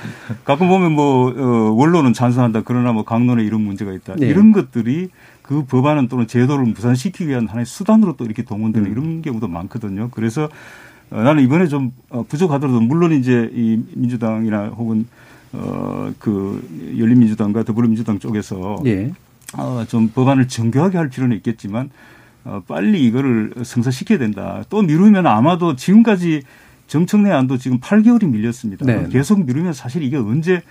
가끔 보면 뭐 어, 원로는 찬성한다 그러나 뭐 강론에 이런 문제가 있다 네. 이런 것들이 그 법안은 또는 제도를 무산시키기 위한 하나의 수단으로 또 이렇게 동원되는 음. 이런 경우도 많거든요. 그래서 어, 나는 이번에 좀 어, 부족하더라도 물론 이제 이 민주당이나 혹은 어그 열린민주당과 더불어민주당 쪽에서 예. 어, 좀 법안을 정교하게 할 필요는 있겠지만 어, 빨리 이거를 성사시켜야 된다. 또 미루면 아마도 지금까지 정청래 안도 지금 8개월이 밀렸습니다. 네. 계속 미루면 사실 이게 언제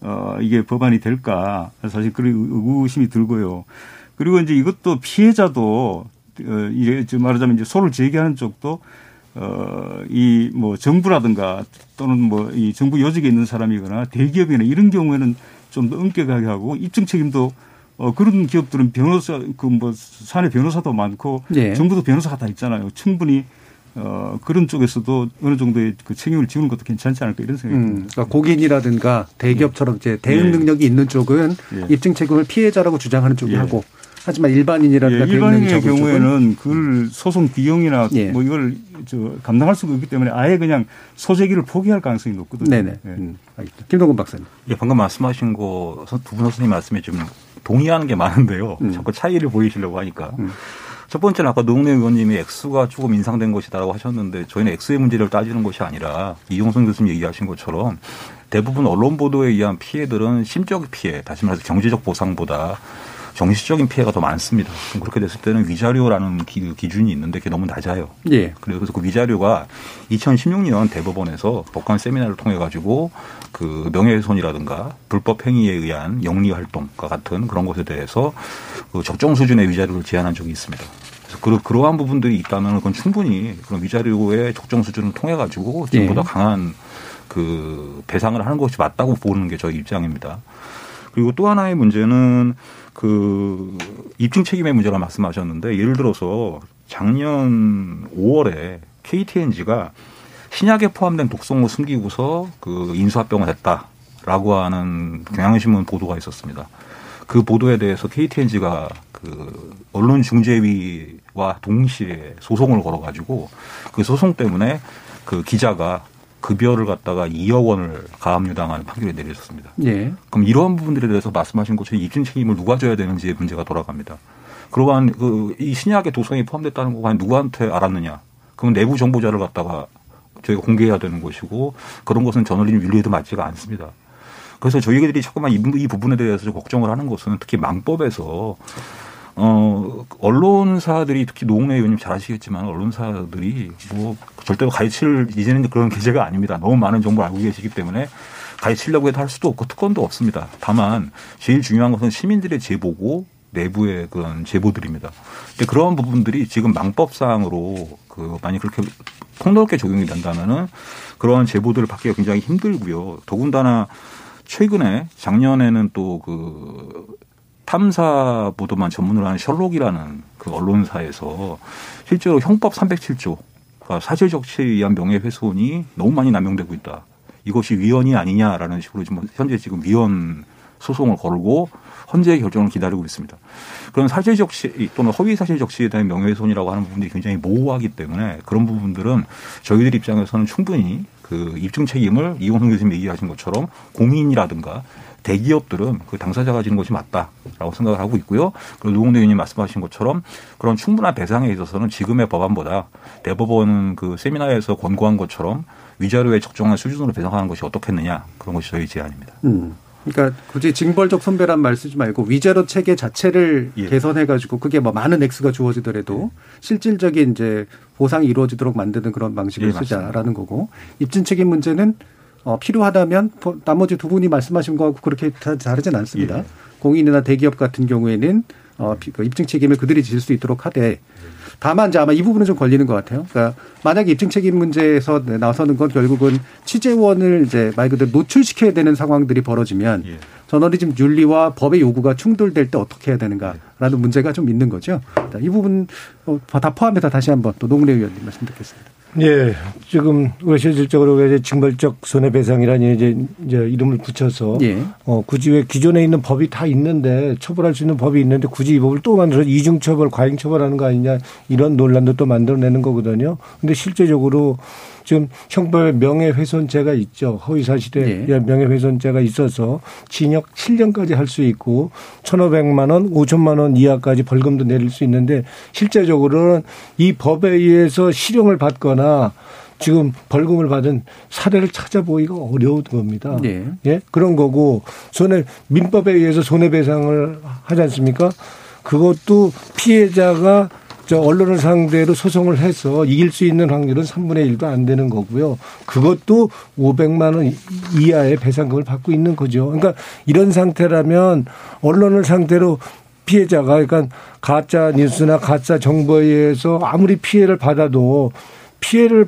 어, 이게 법안이 될까 사실 그런 의구심이 들고요. 그리고 이제 이것도 피해자도 어, 이제 좀 말하자면 이제 소를 제기하는 쪽도 어, 이 뭐 정부라든가 또는 뭐 이 정부 요직에 있는 사람이거나 대기업이나 이런 경우에는 좀 더 엄격하게 하고 입증 책임도 어, 그런 기업들은 변호사, 그 뭐 사내 변호사도 많고 예. 정부도 변호사가 다 있잖아요. 충분히 어, 그런 쪽에서도 어느 정도의 그 책임을 지우는 것도 괜찮지 않을까 이런 생각이 음, 듭니다. 그러니까 고객이라든가 대기업처럼 이제 대응 예. 능력이 있는 쪽은 예. 입증 책임을 피해자라고 주장하는 쪽이 예. 하고 하지만 일반인이라든가 예, 일반인의 경우에는 그걸 소송 비용이나 예. 뭐 이걸 저 감당할 수가 없기 때문에 아예 그냥 소재기를 포기할 가능성이 높거든요. 네네. 예. 음, 알겠습니다. 김동건 박사님. 예, 방금 말씀하신 거 두 분 선생님 말씀에 좀 동의하는 게 많은데요. 음. 자꾸 차이를 보이시려고 하니까. 첫 번째는 아까 노웅래 의원님이 액수가 조금 인상된 것이다라고 하셨는데 저희는 액수의 문제를 따지는 것이 아니라 이종성 교수님 얘기하신 것처럼 대부분 언론 보도에 의한 피해들은 심적 피해, 다시 말해서 경제적 보상보다 정신적인 피해가 더 많습니다. 그렇게 됐을 때는 위자료라는 기, 기준이 있는데 그게 너무 낮아요. 예. 그래서 그 위자료가 2016년 대법원에서 법관 세미나를 통해 가지고 그 명예훼손이라든가 불법 행위에 의한 영리 활동과 같은 그런 것에 대해서 그 적정 수준의 위자료를 제한한 적이 있습니다. 그래서 그러, 그러 한 부분들이 있다면 그건 충분히 그런 위자료의 적정 수준을 통해 가지고 지금보다 예. 강한 그 배상을 하는 것이 맞다고 보는 게 저희 입장입니다. 그리고 또 하나의 문제는 그 입증 책임의 문제가 말씀하셨는데 예를 들어서 작년 5월에 KTNG가 신약에 포함된 독성을 숨기고서 그 인수합병을 했다라고 하는 경향신문 보도가 있었습니다. 그 보도에 대해서 KTNG가 그 언론 중재위와 동시에 소송을 걸어가지고 그 소송 때문에 그 기자가 급여를 갖다가 2억 원을 가압류당하는 판결이 내려졌습니다. 예. 그럼 이러한 부분들에 대해서 말씀하신 것처럼 입증 책임을 누가 져야 되는지의 문제가 돌아갑니다. 그러한 그이 신약의 도성이 포함됐다는 거 과연 누구한테 알았느냐? 그러면 내부 정보자를 갖다가 저희가 공개해야 되는 것이고 그런 것은 저널리즘 윤리에도 맞지가 않습니다. 그래서 저희들이 자꾸만 이 부분에 대해서 좀 걱정을 하는 것은 특히 망법에서 어, 언론사들이 특히 노웅래 의원님 잘 아시겠지만 언론사들이 뭐 절대로 가르칠 이제는 그런 계제가 아닙니다. 너무 많은 정보를 알고 계시기 때문에 가르치려고 해도 할 수도 없고 특권도 없습니다. 다만 제일 중요한 것은 시민들의 제보고 내부의 그런 제보들입니다. 그런 부분들이 지금 망법상으로 그 만약 그렇게 폭넓게 적용이 된다면은 그러한 제보들을 받기가 굉장히 힘들고요. 더군다나 최근에 작년에는 또 그 탐사 보도만 전문으로 하는 셜록이라는 그 언론사에서 실제로 형법 307조 그러니까 사실 적시에 의한 명예훼손이 너무 많이 남용되고 있다. 이것이 위헌이 아니냐라는 식으로 지금 현재 지금 위헌 소송을 걸고 헌재의 결정을 기다리고 있습니다. 그런 사실 적시 또는 허위 사실 적시에 대한 명예훼손이라고 하는 부분들이 굉장히 모호하기 때문에 그런 부분들은 저희들 입장에서는 충분히 그 입증 책임을 이용성 교수님이 얘기하신 것처럼 공인이라든가 대기업들은 그 당사자가 지는 것이 맞다라고 생각을 하고 있고요. 그리고 노웅래 의원님 말씀하신 것처럼 그런 충분한 배상에 있어서는 지금의 법안보다 대법원 그 세미나에서 권고한 것처럼 위자료의 적정한 수준으로 배상하는 것이 어떻겠느냐 그런 것이 저희 제안입니다. 음. 그러니까 굳이 징벌적 손배란 말 쓰지 말고 위자료 체계 자체를 예. 개선해 가지고 그게 뭐 많은 액수가 주어지더라도 예. 실질적인 이제 보상이 이루어지도록 만드는 그런 방식을 예, 쓰자라는 거고 입증 책임 문제는 어, 필요하다면 나머지 두 분이 말씀하신 거하고 그렇게 다르진 않습니다. 예. 공인이나 대기업 같은 경우에는 어, 그 입증 책임을 그들이 질 수 있도록 하되 다만 이제 아마 이 부분은 좀 걸리는 것 같아요. 그러니까 만약에 입증 책임 문제에서 나서는 건 결국은 취재원을 이제 말 그대로 노출시켜야 되는 상황들이 벌어지면 예. 저널리즘 윤리와 법의 요구가 충돌될 때 어떻게 해야 되는가라는 예. 문제가 좀 있는 거죠. 이 부분 어, 다 포함해서 다시 한번 또 노무래 의원님 말씀 듣겠습니다. 예, 지금 의실질적으로 이제 징벌적 손해배상이라는 이제, 이제 이름을 붙여서 예. 어, 굳이 왜 기존에 있는 법이 다 있는데 처벌할 수 있는 법이 있는데 굳이 이 법을 또 만들어서 이중처벌, 과잉처벌하는 거 아니냐 이런 논란도 또 만들어내는 거거든요. 근데 실제적으로 지금 형벌 명예훼손죄가 있죠. 허위사실에 네. 명예훼손죄가 있어서 징역 7년까지 할 수 있고 1,500만 원, 5천만 원 이하까지 벌금도 내릴 수 있는데 실제적으로는 이 법에 의해서 실형을 받거나 지금 벌금을 받은 사례를 찾아보기가 어려운 겁니다. 네. 예? 그런 거고 손해 민법에 의해서 손해배상을 하지 않습니까? 그것도 피해자가 저 언론을 상대로 소송을 해서 이길 수 있는 확률은 3분의 1도 안 되는 거고요. 그것도 500만 원 이하의 배상금을 받고 있는 거죠. 그러니까 이런 상태라면 언론을 상대로 피해자가 그러니까 가짜 뉴스나 가짜 정보에 의해서 아무리 피해를 받아도 피해를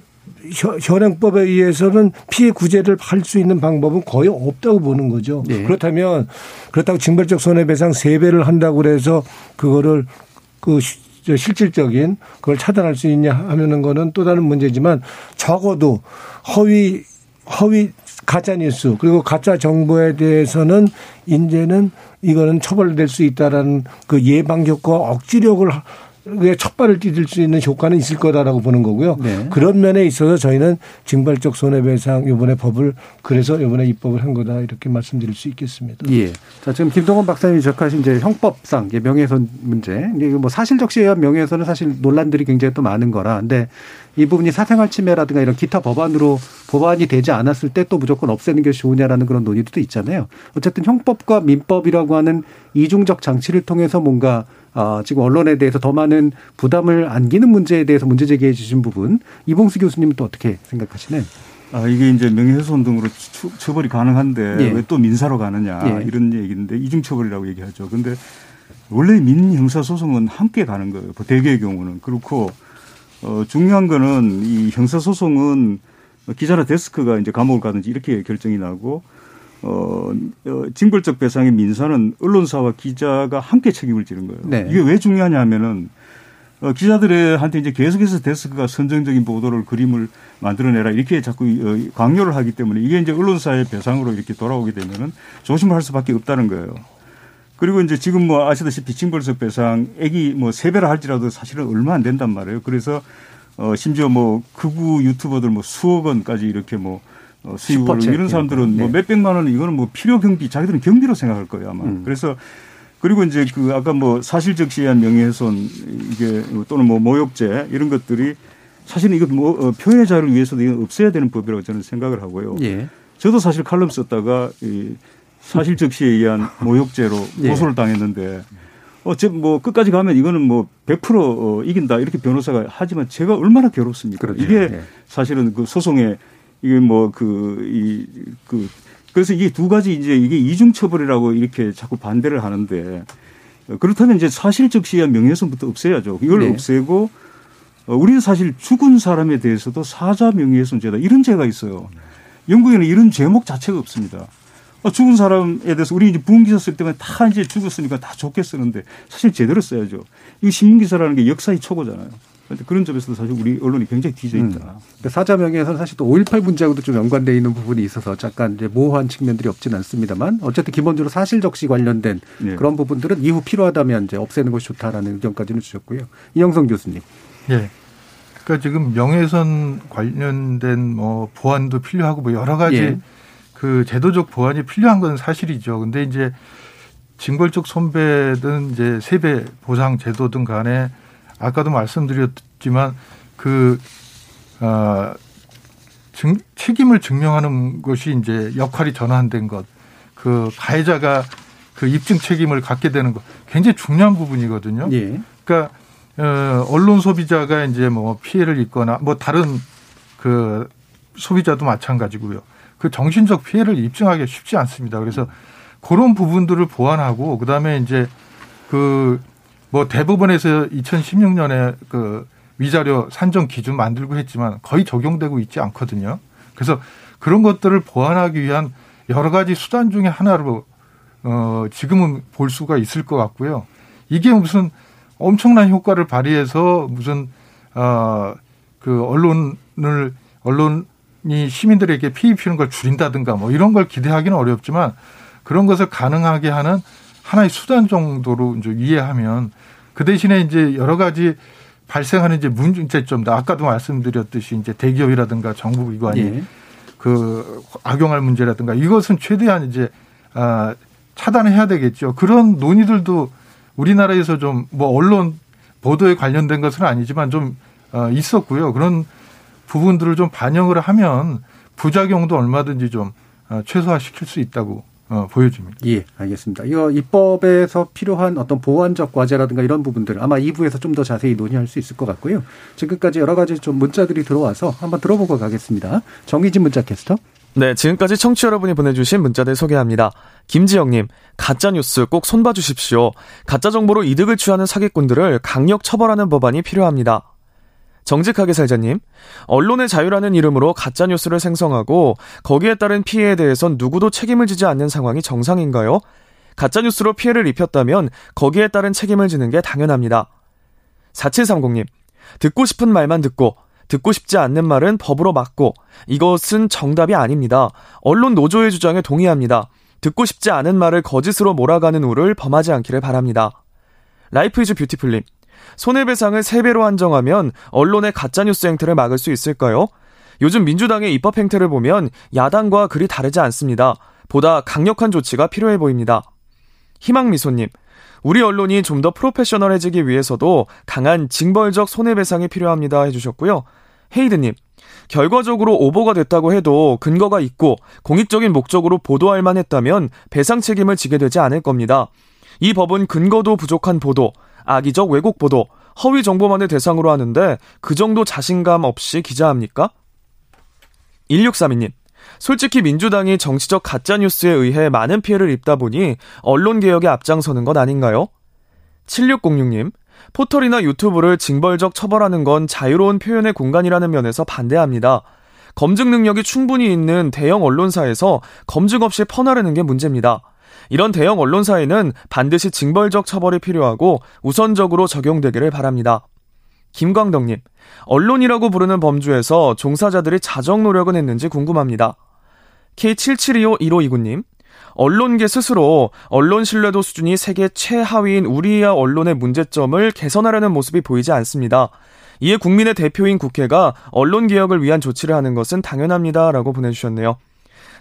현행법에 의해서는 피해 구제를 할 수 있는 방법은 거의 없다고 보는 거죠. 네. 그렇다면 그렇다고 징벌적 손해배상 3배를 한다고 그래서 그거를 그 실질적인 그걸 차단할 수 있냐 하면은 거는 또 다른 문제지만 적어도 허위 허위 가짜 뉴스 그리고 가짜 정보에 대해서는 이제는 이거는 처벌될 수 있다라는 그 예방 효과 억지력을 첫 발을 디딜 수 있는 효과는 있을 거다라고 보는 거고요. 네. 그런 면에 있어서 저희는 징벌적 손해배상 이번에 법을 그래서 이번에 입법을 한 거다 이렇게 말씀드릴 수 있겠습니다. 예. 자 지금 김동원 박사님이 지적하신 이제 형법상 명예훼손 문제 이게 뭐 사실적시에 의한 명예훼손은 사실 논란들이 굉장히 또 많은 거라. 근데 이 부분이 사생활 침해라든가 이런 기타 법안으로 법안이 되지 않았을 때 또 무조건 없애는 게 좋으냐라는 그런 논의도 있잖아요. 어쨌든 형법과 민법이라고 하는 이중적 장치를 통해서 뭔가 어, 지금 언론에 대해서 더 많은 부담을 안기는 문제에 대해서 문제 제기해 주신 부분 이봉수 교수님은 또 어떻게 생각하시나요? 아, 이게 이제 명예훼손 등으로 처벌이 가능한데 예. 왜또 민사로 가느냐 예. 이런 얘기인데 이중처벌이라고 얘기하죠. 근데 원래 민형사소송은 함께 가는 거예요. 대개의 경우는. 그렇고 어, 중요한 거는 이 형사소송은 기자나 데스크가 이제 감옥을 가든지 이렇게 결정이 나고 어, 어 징벌적 배상의 민사는 언론사와 기자가 함께 책임을 지는 거예요. 네. 이게 왜 중요하냐면은 어, 기자들한테 이제 계속해서 데스크가 선정적인 보도를 그림을 만들어내라 이렇게 자꾸 어, 강요를 하기 때문에 이게 이제 언론사의 배상으로 이렇게 돌아오게 되면은 조심을 할 수밖에 없다는 거예요. 그리고 이제 지금 뭐 아시다시피 징벌적 배상액이 뭐 세 배라 할지라도 사실은 얼마 안 된단 말이에요. 그래서 어 심지어 뭐 극우 유튜버들 뭐 수억 원까지 이렇게 뭐 어, 수입을 이런 사람들은 뭐 네. 몇백만 원 이거는 뭐 필요 경비 자기들은 경비로 생각할 거예요 아마. 음. 그래서 그리고 이제 그 아까 뭐 사실 적시에 한 명예훼손 이게 또는 뭐 모욕죄 이런 것들이 사실은 이거 뭐 어, 표현의 자유를 위해서도 이건 없애야 되는 법이라고 저는 생각을 하고요. 예. 저도 사실 칼럼 썼다가 이 사실 적시에 의한 [laughs] 모욕죄로 예. 고소를 당했는데 어쨌든 뭐 끝까지 가면 이거는 뭐 100% 어, 이긴다 이렇게 변호사가 하지만 제가 얼마나 괴롭습니까? 그렇죠. 이게 예. 사실은 그 소송에 이게 뭐 그 이그 그 그래서 이게 두 가지 이제 이게 이중 처벌이라고 이렇게 자꾸 반대를 하는데 그렇다면 이제 사실적 시야 명예훼손부터 없애야죠. 이걸 네. 없애고 어, 우리는 사실 죽은 사람에 대해서도 사자 명예훼손죄다 이런 죄가 있어요. 영국에는 이런 제목 자체가 없습니다. 어, 죽은 사람에 대해서 우리 이제 부흥기사 쓸 때만 다 이제 죽었으니까 다 좋게 쓰는데 사실 제대로 써야죠. 이 신문기사라는 게 역사의 초고잖아요. 그런 점에서도 사실 우리 언론이 굉장히 뒤져 있다. 음. 그러니까 사자명예에서는 사실 또 5.18 문제하고도 좀 연관되어 있는 부분이 있어서 잠깐 이제 모호한 측면들이 없지는 않습니다만 어쨌든 기본적으로 사실 적시 관련된 네. 그런 부분들은 이후 필요하다면 이제 없애는 것이 좋다라는 의견까지는 주셨고요. 이영성 교수님. 예. 그러니까 지금 명예훼손 관련된 뭐 보완도 필요하고 뭐 여러 가지 예. 그 제도적 보완이 필요한 건 사실이죠. 근데 이제 징벌적 손배든 이제 세배 보상 제도 등 간에 아까도 말씀드렸지만 그, 어, 증, 책임을 증명하는 것이 이제 역할이 전환된 것, 그 가해자가 그 입증 책임을 갖게 되는 것 굉장히 중요한 부분이거든요. 예. 그러니까 어, 언론 소비자가 이제 뭐 피해를 입거나 뭐 다른 그 소비자도 마찬가지고요. 그 정신적 피해를 입증하기 쉽지 않습니다. 그래서 그런 부분들을 보완하고 그다음에 이제 그 뭐 대부분에서 2016년에 그 위자료 산정 기준 만들고 했지만 거의 적용되고 있지 않거든요. 그래서 그런 것들을 보완하기 위한 여러 가지 수단 중에 하나로 어 지금은 볼 수가 있을 것 같고요. 이게 무슨 엄청난 효과를 발휘해서 무슨 어그 언론을 언론이 시민들에게 피해 입히는 걸 줄인다든가 뭐 이런 걸 기대하기는 어렵지만 그런 것을 가능하게 하는 하나의 수단 정도로 이제 이해하면 그 대신에 이제 여러 가지 발생하는 이제 문제점도 아까도 말씀드렸듯이 이제 대기업이라든가 정부 기관이 예. 그 악용할 문제라든가 이것은 최대한 이제 아 차단해야 되겠죠. 그런 논의들도 우리나라에서 좀 뭐 언론 보도에 관련된 것은 아니지만 좀 어, 있었고요. 그런 부분들을 좀 반영을 하면 부작용도 얼마든지 좀 어, 최소화시킬 수 있다고 어, 보여집니다. 예, 알겠습니다. 이거 입법에서 필요한 어떤 보완적 과제라든가 이런 부분들 아마 2부에서 좀 더 자세히 논의할 수 있을 것 같고요. 지금까지 여러 가지 좀 문자들이 들어와서 한번 들어보고 가겠습니다. 정희진 문자 캐스터. 네, 지금까지 청취 여러분이 보내주신 문자들 소개합니다. 김지영님, 가짜뉴스 꼭 손봐 주십시오. 가짜 정보로 이득을 취하는 사기꾼들을 강력 처벌하는 법안이 필요합니다. 정직하게 살자님, 언론의 자유라는 이름으로 가짜 뉴스를 생성하고 거기에 따른 피해에 대해선 누구도 책임을 지지 않는 상황이 정상인가요? 가짜 뉴스로 피해를 입혔다면 거기에 따른 책임을 지는 게 당연합니다. 4730님, 듣고 싶은 말만 듣고, 듣고 싶지 않는 말은 법으로 막고, 이것은 정답이 아닙니다. 언론 노조의 주장에 동의합니다. 듣고 싶지 않은 말을 거짓으로 몰아가는 우를 범하지 않기를 바랍니다. Life is beautiful님, 손해배상을 3배로 한정하면 언론의 가짜뉴스 행태를 막을 수 있을까요? 요즘 민주당의 입법 행태를 보면 야당과 그리 다르지 않습니다. 보다 강력한 조치가 필요해 보입니다. 희망미소님, 우리 언론이 좀 더 프로페셔널해지기 위해서도 강한 징벌적 손해배상이 필요합니다 해주셨고요. 헤이드님, 결과적으로 오보가 됐다고 해도 근거가 있고 공익적인 목적으로 보도할 만했다면 배상 책임을 지게 되지 않을 겁니다. 이 법은 근거도 부족한 보도, 악의적 왜곡 보도, 허위 정보만을 대상으로 하는데 그 정도 자신감 없이 기자합니까? 1632님. 솔직히 민주당이 정치적 가짜뉴스에 의해 많은 피해를 입다 보니 언론개혁에 앞장서는 것 아닌가요? 7606님. 포털이나 유튜브를 징벌적 처벌하는 건 자유로운 표현의 공간이라는 면에서 반대합니다. 검증 능력이 충분히 있는 대형 언론사에서 검증 없이 퍼나르는 게 문제입니다. 이런 대형 언론사에는 반드시 징벌적 처벌이 필요하고 우선적으로 적용되기를 바랍니다. 김광덕님, 언론이라고 부르는 범주에서 종사자들이 자정 노력은 했는지 궁금합니다. K77251529님, 언론계 스스로 언론 신뢰도 수준이 세계 최하위인 우리야 언론의 문제점을 개선하려는 모습이 보이지 않습니다. 이에 국민의 대표인 국회가 언론 개혁을 위한 조치를 하는 것은 당연합니다라고 보내주셨네요.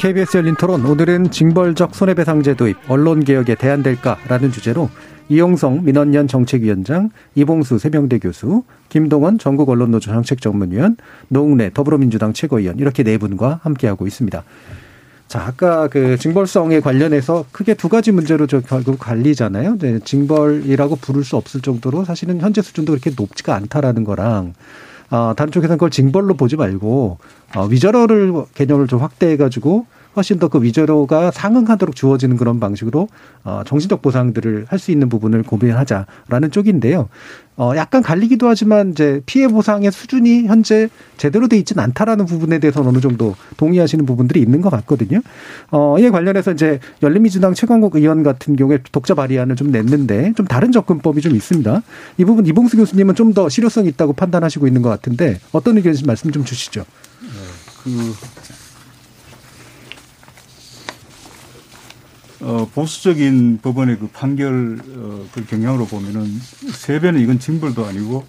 KBS 열린 토론 오늘은 징벌적 손해배상제 도입 언론개혁에 대안될까라는 주제로 이용성 민원연 정책위원장, 이봉수 세명대 교수, 김동원 전국 언론노조 정책전문위원, 노웅래 더불어민주당 최고위원 이렇게 네 분과 함께하고 있습니다. 자, 아까 그 징벌성에 관련해서 크게 두 가지 문제로 저 결국 관리잖아요. 네, 징벌이라고 부를 수 없을 정도로 사실은 현재 수준도 그렇게 높지가 않다라는 거랑 어, 다른 쪽에서는 그걸 징벌로 보지 말고 어, 위자료를 개념을 좀 확대해 가지고 훨씬 더 그 위자료가 상응하도록 주어지는 그런 방식으로 어, 정신적 보상들을 할 수 있는 부분을 고민하자라는 쪽인데요. 어, 약간 갈리기도 하지만 이제 피해 보상의 수준이 현재 제대로 돼 있지는 않다라는 부분에 대해서 어느 정도 동의하시는 부분들이 있는 것 같거든요. 어, 이에 관련해서 이제 열린민주당 최광국 의원 같은 경우에 독자 발의안을 좀 냈는데 좀 다른 접근법이 좀 있습니다. 이 부분 이봉수 교수님은 좀 더 실효성 이 있다고 판단하시고 있는 것 같은데 어떤 의견인지 말씀 좀 주시죠. 네, 그 어, 보수적인 법원의 그 판결 어, 그 경향으로 보면은 세 배는 이건 징벌도 아니고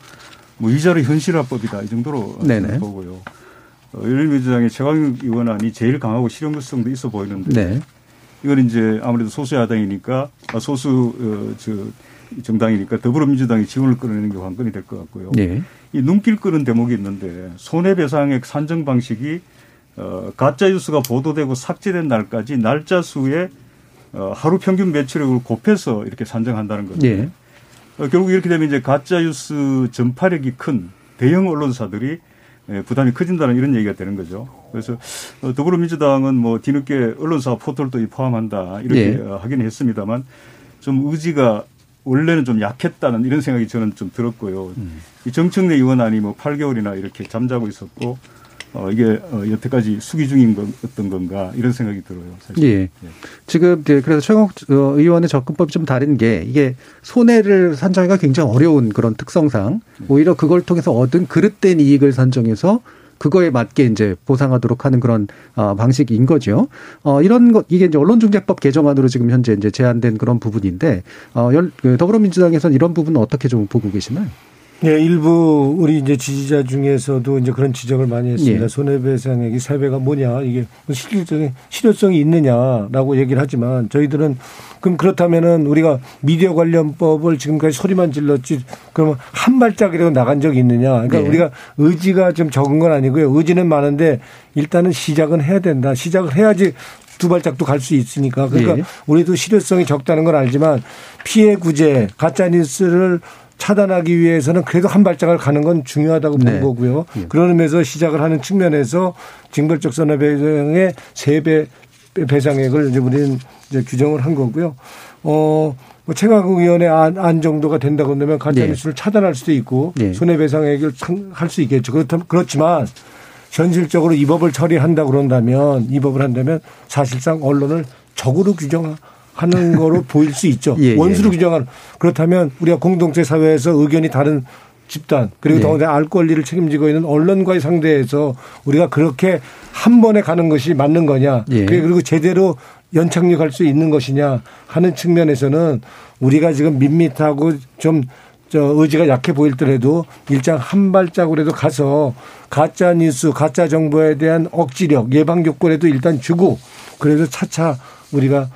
뭐 위자료 현실화법이다 이 정도로 네네. 보고요. 어, 열린민주당의 최강욱 의원안이 제일 강하고 실용성도 있어 보이는데 네. 이건 이제 아무래도 소수 야당이니까 아, 소수 어, 저 정당이니까 더불어민주당이 지원을 끌어내는 게 관건이 될 것 같고요. 네. 이 눈길 끄는 대목이 있는데 손해배상액 산정 방식이 어, 가짜 뉴스가 보도되고 삭제된 날까지 날짜 수에 어, 하루 평균 매출액을 곱해서 이렇게 산정한다는 거죠. 예. 어, 결국 이렇게 되면 이제 가짜 뉴스 전파력이 큰 대형 언론사들이 예, 부담이 커진다는 이런 얘기가 되는 거죠. 그래서 어, 더불어민주당은 뭐 뒤늦게 언론사 포털도 포함한다 이렇게 예. 어, 하긴 했습니다만 좀 의지가 원래는 좀 약했다는 이런 생각이 저는 좀 들었고요. 음. 이 정청래 의원안이 뭐 8개월이나 이렇게 잠자고 있었고 어, 이게 어, 여태까지 수기 중인 건 어떤 건가 이런 생각이 들어요. 사실. 예. 예. 지금 그래서 최강 어, 의원의 접근법이 좀 다른 게 이게 손해를 산정하기가 굉장히 어려운 그런 특성상 오히려 그걸 통해서 얻은 그릇된 이익을 산정해서 그거에 맞게 이제 보상하도록 하는 그런 어 방식인 거죠. 어 이런 것 이게 이제 언론중재법 개정안으로 지금 현재 이제 제안된 그런 부분인데 어그 더불어민주당에서는 이런 부분은 어떻게 좀 보고 계시나요? 네, 일부 우리 이제 지지자 중에서도 이제 그런 지적을 많이 했습니다. 예. 손해배상액이 세배가 뭐냐, 이게 실질적인 실효성이 있느냐라고 얘기를 하지만 저희들은 그럼 그렇다면은 우리가 미디어 관련법을 지금까지 소리만 질렀지 그러면 한 발짝이라도 나간 적이 있느냐. 그러니까 네. 우리가 의지가 좀 적은 건 아니고요. 의지는 많은데 일단은 시작은 해야 된다. 시작을 해야지 두 발짝도 갈 수 있으니까. 그러니까 네. 우리도 실효성이 적다는 걸 알지만 피해 구제, 가짜 뉴스를 차단하기 위해서는 그래도 한 발짝을 가는 건 중요하다고 네. 본 거고요. 예. 그런 의미에서 시작을 하는 측면에서 징벌적 손해배상의 세배 배상액을 이제 우리는 이제 규정을 한 거고요. 어, 뭐 최강욱 의원의 안, 안 정도가 된다고 한다면 가짜뉴스를 네. 차단할 수도 있고 네. 손해배상액을 할 수 있겠죠. 그렇다면 그렇지만 현실적으로 이 법을 처리한다 그런다면 이 법을 한다면 사실상 언론을 적으로 규정 하 는 [laughs] 거로 보일 수 있죠. 예, 예, 원수로 규정하는 그렇다면 우리가 공동체 사회에서 의견이 다른 집단 그리고 네. 더군다나 알 권리를 책임지고 있는 언론과의 상대에서 우리가 그렇게 한 번에 가는 것이 맞는 거냐 예. 그리고 제대로 연착륙할 수 있는 것이냐 하는 측면에서는 우리가 지금 밋밋하고 좀 저 의지가 약해 보일더라도 일장 한 발자국이라도 가서 가짜 뉴스, 가짜 정보에 대한 억지력, 예방 요건에도 일단 주고 그래서 차차 우리가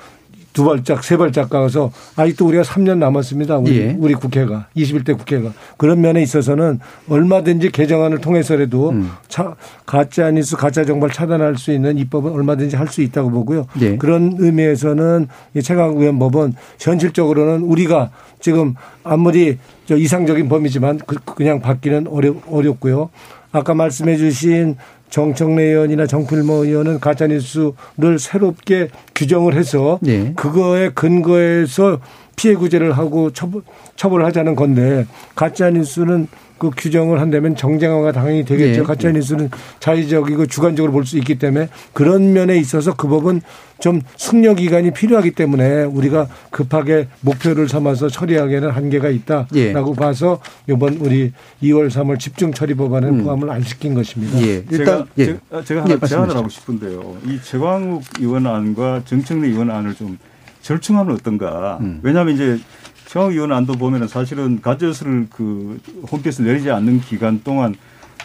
두 발짝, 세 발짝 가서 아직도 우리가 3년 남았습니다. 우리, 예. 우리 국회가 21대 국회가 그런 면에 있어서는 얼마든지 개정안을 통해서라도 음. 차, 가짜 뉴스, 가짜 정보를 차단할 수 있는 입법은 얼마든지 할 수 있다고 보고요. 예. 그런 의미에서는 이 최강 의원 법은 현실적으로는 우리가 지금 아무리 저 이상적인 범위지만 그, 그냥 받기는 어렵, 어렵고요. 아까 말씀해 주신 정청래 의원이나 정필모 의원은 가짜뉴스를 새롭게 규정을 해서 네. 그거에 근거해서 피해 구제를 하고 처벌, 처벌을 하자는 건데 가짜뉴스는 그 규정을 한다면 정쟁화가 당연히 되겠죠. 네. 가짜 뉴스는 자의적이고 주관적으로 볼 수 있기 때문에 그런 면에 있어서 그 법은 좀 숙려 기간이 필요하기 때문에 우리가 급하게 목표를 삼아서 처리하기에는 한계가 있다라고 예. 봐서 이번 우리 2월 3월 집중 처리 법안에 음. 포함을 안 시킨 것입니다. 예. 일단 제가, 예. 제가, 제가 하나 예, 제안을 하고 싶은데요. 이 최광욱 의원안과 정청래 의원안을 좀 절충하면 어떤가. 음. 왜냐하면 이제 최광욱 의원안도 보면은 사실은 가짜뉴스를 그 홈페이지에 내리지 않는 기간 동안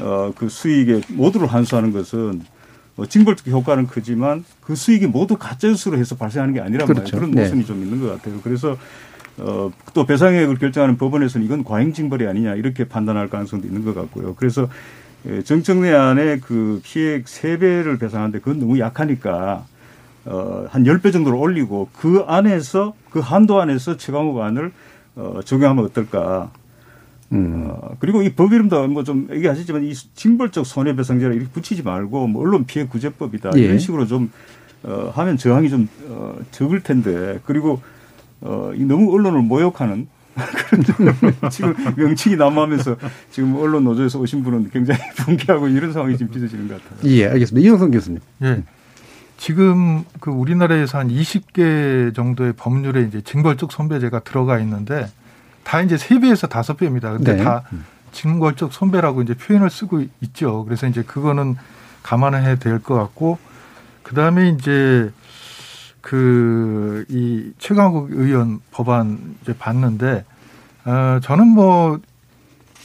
어, 그 수익의 모두를 환수하는 것은 어, 징벌적 효과는 크지만 그 수익이 모두 가짜뉴스로 해서 발생하는 게 아니란 그렇죠. 말이에요. 그런 네. 모순이 네. 좀 있는 것 같아요. 그래서 어, 또 배상액을 결정하는 법원에서는 이건 과잉징벌이 아니냐 이렇게 판단할 가능성도 있는 것 같고요. 그래서 예, 정청래 안에 그 피해액 세배를 배상하는데 그건 너무 약하니까 어, 한 열 배 정도로 올리고 그 안에서 그 한도 안에서 최강욱 안을 어, 적용하면 어떨까. 음. 어, 그리고 이 법 이름도 뭐 좀 얘기하시지만 이 징벌적 손해배상제라 이렇게 붙이지 말고 뭐 언론 피해 구제법이다 예. 이런 식으로 좀 어, 하면 저항이 좀 어, 적을 텐데 그리고 어, 이 너무 언론을 모욕하는 [laughs] 지금 명칭이 남하면서 지금 언론 노조에서 오신 분은 굉장히 [laughs] 분개하고 이런 상황이 지금 빚어지는 것 같아요. 예, 알겠습니다. 이영선 교수님. 예. 지금 그 우리나라에서 한 20개 정도의 법률에 이제 징벌적 손배제가 들어가 있는데 다 이제 3배에서 5배입니다. 근데 네. 다 징벌적 손배라고 이제 표현을 쓰고 있죠. 그래서 이제 그거는 감안해야 될 것 같고 그다음에 이제 그 이 최강욱 의원 법안 이제 봤는데 어 저는 뭐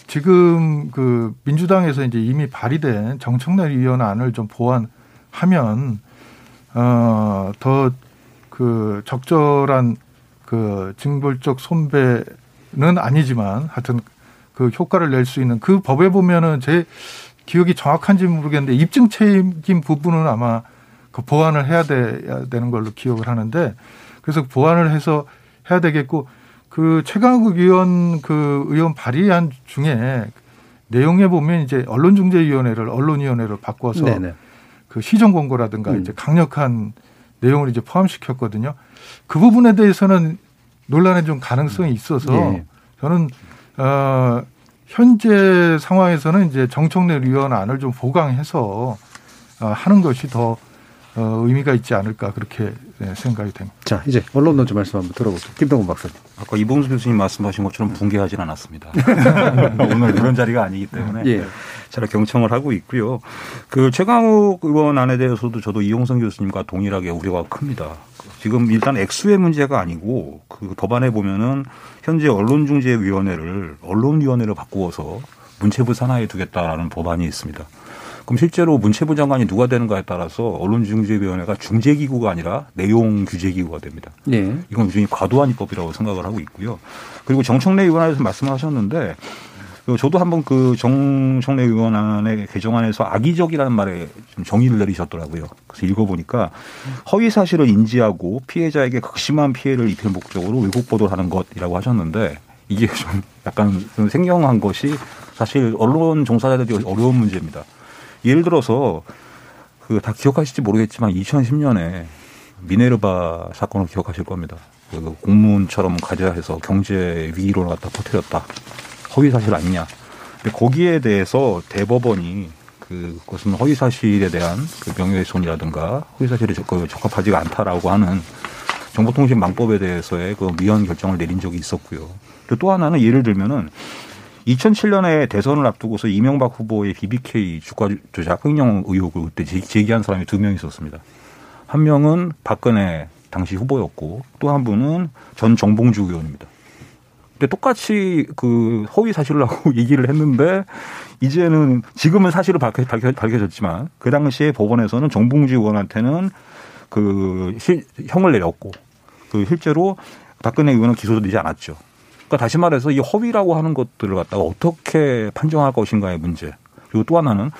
지금 그 민주당에서 이제 이미 발의된 정청래 의원 안을 좀 보완하면 어 더 그 적절한 그 징벌적 손배 는 아니지만 하여튼 그 효과를 낼 수 있는 그 법에 보면은 제 기억이 정확한지 모르겠는데 입증 책임 부분은 아마 그 보완을 해야 돼야 되는 걸로 기억을 하는데 그래서 보완을 해서 해야 되겠고 그 최강욱 의원 그 의원 발의안 중에 내용에 보면 이제 언론중재위원회를 언론위원회로 바꿔서 네네. 그 시정 권고라든가 음. 이제 강력한 내용을 이제 포함시켰거든요. 그 부분에 대해서는 논란에 좀 가능성이 있어서 예. 저는 어 현재 상황에서는 이제 정청래 의원 안을 좀 보강해서 어, 하는 것이 더 어, 의미가 있지 않을까 그렇게 네, 생각이 됩니다. 자 이제 언론 논조 말씀 한번 들어보죠. 김동훈 박사님. 아까 이봉수 교수님 말씀하신 것처럼 붕괴하지는 않았습니다. [laughs] 오늘 그런 자리가 아니기 때문에 예. 잘 경청을 하고 있고요. 그 최강욱 의원 안에 대해서도 저도 이용성 교수님과 동일하게 우려가 큽니다. 지금 일단 액수의 문제가 아니고 그 법안에 보면은 현재 언론중재위원회를 언론위원회로 바꾸어서 문체부 산하에 두겠다라는 법안이 있습니다. 그럼 실제로 문체부 장관이 누가 되는가에 따라서 언론중재위원회가 중재기구가 아니라 내용 규제기구가 됩니다. 네. 이건 굉장히 과도한 입법이라고 생각을 하고 있고요. 그리고 정청래 의원에서 말씀하셨는데 저도 한번 그 정청래 의원안의 개정안에서 악의적이라는 말에 좀 정의를 내리셨더라고요. 그래서 읽어보니까 허위 사실을 인지하고 피해자에게 극심한 피해를 입힐 목적으로 왜곡 보도를 하는 것이라고 하셨는데 이게 좀 약간 생경한 것이 사실 언론 종사자들이 어려운 문제입니다. 예를 들어서 그 다 기억하실지 모르겠지만 2010년에 미네르바 사건을 기억하실 겁니다. 그 공문처럼 가져야 해서 경제 위기론을 갖다 퍼뜨렸다. 허위 사실 아니냐. 근데 거기에 대해서 대법원이 그것은 허위 사실에 대한 그 명예훼손이라든가 허위 사실에 그 적합하지가 않다라고 하는 정보통신망법에 대해서의 그 위헌 결정을 내린 적이 있었고요. 또 하나는 예를 들면은 2007년에 대선을 앞두고서 이명박 후보의 BBK 주가 조작 횡령 의혹을 그때 제기한 사람이 두 명 있었습니다. 한 명은 박근혜 당시 후보였고 또 한 분은 전 정봉주 의원입니다. 근데 똑같이 그 허위 사실이라고 [laughs] 얘기를 했는데 이제는 지금은 사실을 밝혀, 밝혀, 밝혀졌지만 그 당시에 법원에서는 정봉주 의원한테는 그 실, 형을 내렸고 그 실제로 박근혜 의원은 기소도 되지 않았죠. 그러니까 다시 말해서 이 허위라고 하는 것들을 갖다가 어떻게 판정할 것인가의 문제. 그리고 또 하나는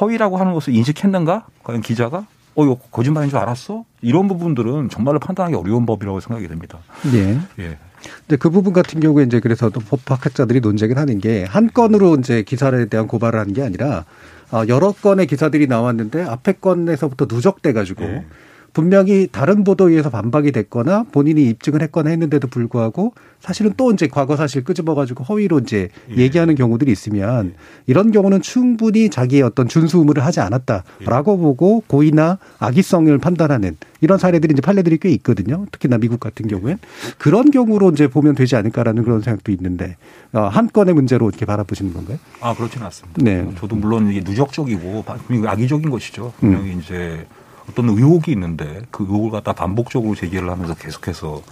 허위라고 하는 것을 인식했는가? 과연 기자가? 어, 이거 거짓말인 줄 알았어? 이런 부분들은 정말로 판단하기 어려운 법이라고 생각이 됩니다. 예. 예. 근데 그 부분 같은 경우에 이제 그래서 또 법학자들이 논쟁을 하는 게 한 건으로 이제 기사에 대한 고발을 하는 게 아니라 어, 여러 건의 기사들이 나왔는데 앞에 건에서부터 누적돼 가지고 예. 분명히 다른 보도에 의해서 반박이 됐거나 본인이 입증을 했거나 했는데도 불구하고 사실은 또 이제 과거 사실 끄집어가지고 허위로 이제 예. 얘기하는 경우들이 있으면 이런 경우는 충분히 자기의 어떤 준수 의무를 하지 않았다라고 예. 보고 고의나 악의성을 판단하는 이런 사례들이 이제 판례들이 꽤 있거든요. 특히나 미국 같은 경우엔 그런 경우로 이제 보면 되지 않을까라는 그런 생각도 있는데 어, 한 건의 문제로 이렇게 바라보시는 건가요? 아 그렇지는 않습니다. 네. 저도 물론 이게 누적적이고 악의적인 것이죠. 분명히 음. 이제 어떤 의혹이 있는데 그 의혹을 갖다 반복적으로 제기를 하면서 계속해서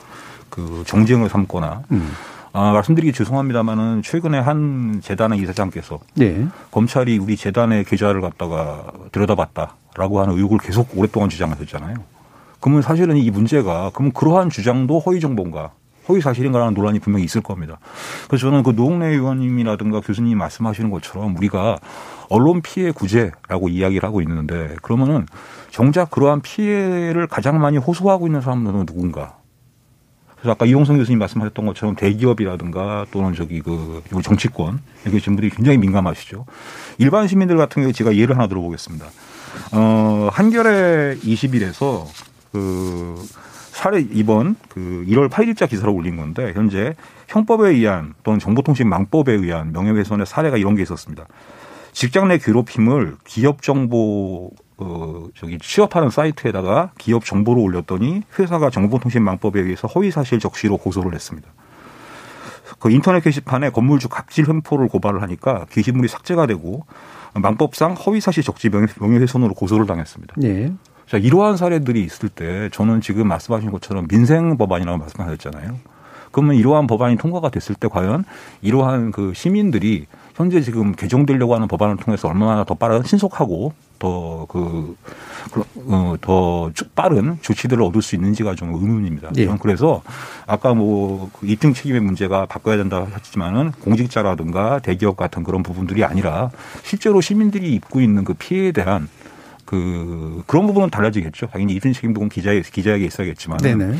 그 정쟁을 삼거나 음. 아, 말씀드리기 죄송합니다만은 최근에 한 재단의 이사장께서 네. 검찰이 우리 재단의 계좌를 갖다가 들여다봤다라고 하는 의혹을 계속 오랫동안 주장하셨잖아요. 그러면 사실은 이 문제가 그럼 그러한 주장도 허위 정보인가 허위 사실인가라는 논란이 분명히 있을 겁니다. 그래서 저는 그 노웅래 의원님이라든가 교수님이 말씀하시는 것처럼 우리가 언론 피해 구제라고 이야기를 하고 있는데 그러면은 정작 그러한 피해를 가장 많이 호소하고 있는 사람들은 누군가? 그래서 아까 이용성 교수님 말씀하셨던 것처럼 대기업이라든가 또는 저기 그 정치권 여기 분들이 굉장히 민감하시죠. 일반 시민들 같은 경우에 제가 예를 하나 들어보겠습니다. 어, 한겨레 20일에서 그 사례 이번 그 1월 8일자 기사를 올린 건데 현재 형법에 의한 또는 정보통신망법에 의한 명예훼손의 사례가 이런 게 있었습니다. 직장 내 괴롭힘을 기업 정보 어, 저기 취업하는 사이트에다가 기업 정보를 올렸더니 회사가 정보통신망법에 의해서 허위사실 적시로 고소를 했습니다. 그 인터넷 게시판에 건물주 갑질 횡포를 고발을 하니까 게시물이 삭제가 되고 망법상 허위사실 적지 명예훼손으로 고소를 당했습니다. 네. 자, 이러한 사례들이 있을 때 저는 지금 말씀하신 것처럼 민생 법안이라고 말씀하셨잖아요. 그러면 이러한 법안이 통과가 됐을 때 과연 이러한 그 시민들이 현재 지금 개정되려고 하는 법안을 통해서 얼마나 더 빠른 신속하고 더 그, 어, 더 빠른 조치들을 얻을 수 있는지가 좀 의문입니다. 예. 그래서 아까 뭐그 입증 책임의 문제가 바꿔야 된다 하셨지만은 공직자라든가 대기업 같은 그런 부분들이 아니라 실제로 시민들이 입고 있는 그 피해에 대한 그 그런 부분은 달라지겠죠. 당연히 이순 책임 부분 기자에 기자에게 있어야겠지만 네네.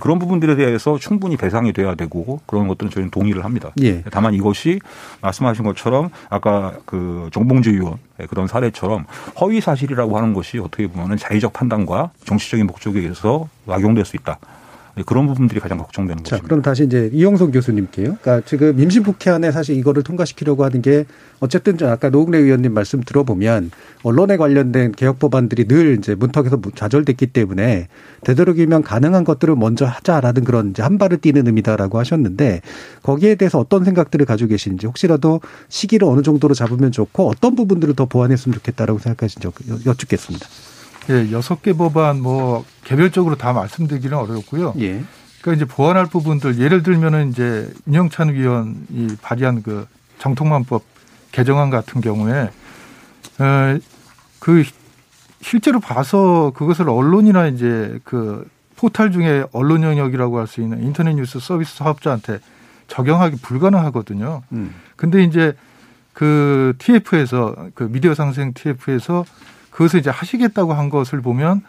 그런 부분들에 대해서 충분히 배상이 돼야 되고 그런 것들은 저희는 동의를 합니다. 예. 다만 이것이 말씀하신 것처럼 아까 그 정봉주 의원 그런 사례처럼 허위 사실이라고 하는 것이 어떻게 보면은 자의적 판단과 정치적인 목적에 의해서 악용될 수 있다. 네, 그런 부분들이 가장 걱정되는 자, 것입니다. 그럼 다시 이제 이영석 교수님께요. 그러니까 지금 임시국회안에 사실 이거를 통과시키려고 하는 게 어쨌든 아까 노웅래 의원님 말씀 들어보면 언론에 관련된 개혁 법안들이 늘 이제 문턱에서 좌절됐기 때문에 되도록이면 가능한 것들을 먼저 하자라는 그런 이제 한 발을 뛰는 의미다라고 하셨는데 거기에 대해서 어떤 생각들을 가지고 계신지 혹시라도 시기를 어느 정도로 잡으면 좋고 어떤 부분들을 더 보완했으면 좋겠다라고 생각하신지 여쭙겠습니다. 예, 여섯 개 법안 뭐 개별적으로 다 말씀드리기는 어렵고요. 예. 그러니까 이제 보완할 부분들 예를 들면은 이제 윤영찬 위원이 발의한 그 정통만법 개정안 같은 경우에 어, 그 실제로 봐서 그것을 언론이나 이제 그 포탈 중에 언론 영역이라고 할 수 있는 인터넷 뉴스 서비스 사업자한테 적용하기 불가능하거든요. 음. 근데 이제 그 TF에서 그 미디어 상생 TF에서 그것을 이제 하시겠다고 한 것을 보면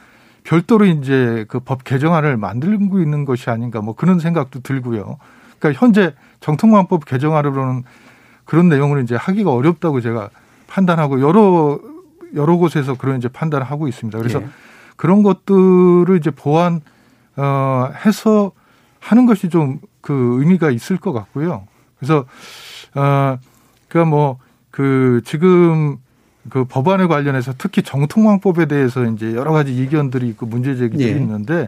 별도로 이제 그 법 개정안을 만들고 있는 것이 아닌가 뭐 그런 생각도 들고요. 그러니까 현재 정통관법 개정안으로는 그런 내용을 이제 하기가 어렵다고 제가 판단하고 여러 여러 곳에서 그런 이제 판단을 하고 있습니다. 그래서 예. 그런 것들을 이제 보완 어 해서 하는 것이 좀 그 의미가 있을 것 같고요. 그래서 어 그러니까 뭐 그 지금 그 법안에 관련해서 특히 정통망법에 대해서 이제 여러 가지 이견들이 있고 문제 제기들이 예. 있는데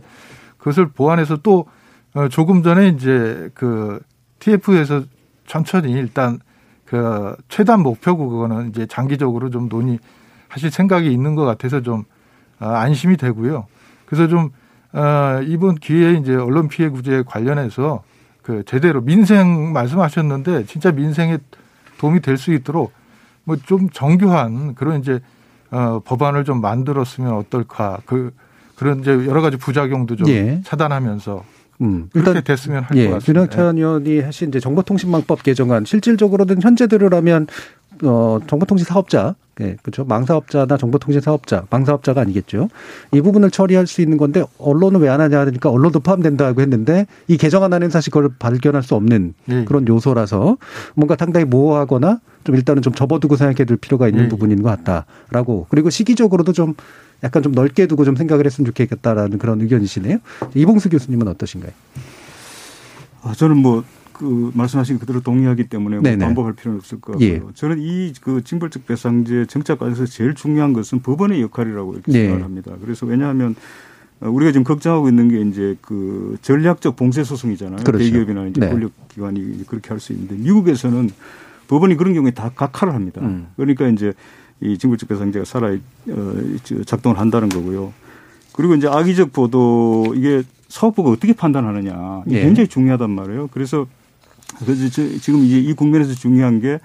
그것을 보완해서 또 어, 조금 전에 이제 그 TF에서 천천히 일단 그 최단 목표고 그거는 이제 장기적으로 좀 논의하실 생각이 있는 것 같아서 좀 어, 안심이 되고요. 그래서 좀 어, 이번 기회에 이제 언론 피해 구제 관련해서 그 제대로 민생 말씀하셨는데 진짜 민생에 도움이 될 수 있도록 뭐 좀 정교한 그런 이제 어, 법안을 좀 만들었으면 어떨까 그 그런 이제 여러 가지 부작용도 좀 예. 차단하면서 음, 그렇게 됐으면 할것 예, 같습니다. 윤학찬 의원이 하신 이제 정보통신망법 개정안 실질적으로는 현재 대로라면 어, 정보통신 사업자, 예, 그렇죠. 망사업자나 정보통신 사업자, 망사업자가 아니겠죠. 이 부분을 처리할 수 있는 건데 언론은 왜 안 하냐 하니까 언론도 포함된다고 했는데 이 개정안 안에는 사실 그걸 발견할 수 없는 예. 그런 요소라서 뭔가 상당히 모호하거나 좀 일단은 좀 접어두고 생각해 둘 필요가 있는 예. 부분인 것 같다라고 그리고 시기적으로도 좀 약간 좀 넓게 두고 좀 생각을 했으면 좋겠다라는 그런 의견이시네요. 이봉수 교수님은 어떠신가요? 아, 저는 뭐, 그, 말씀하신 그대로 동의하기 때문에 뭐 반복할 필요는 없을 것 같고요. 예. 저는 이 그 징벌적 배상제 정착 과정에서 제일 중요한 것은 법원의 역할이라고 이렇게 네. 생각을 합니다. 그래서 왜냐하면 우리가 지금 걱정하고 있는 게 이제 그 전략적 봉쇄 소송이잖아요. 그렇죠. 대기업이나 이제 네. 권력 기관이 그렇게 할 수 있는데 미국에서는 법원이 그런 경우에 다 각하를 합니다. 음. 그러니까 이제 이 징벌적 배상제가 살아 어, 작동을 한다는 거고요. 그리고 이제 악의적 보도 이게 사업부가 어떻게 판단하느냐 이게 예. 굉장히 중요하단 말이에요. 그래서 그래서 지금 이제 이 국면에서 중요한 게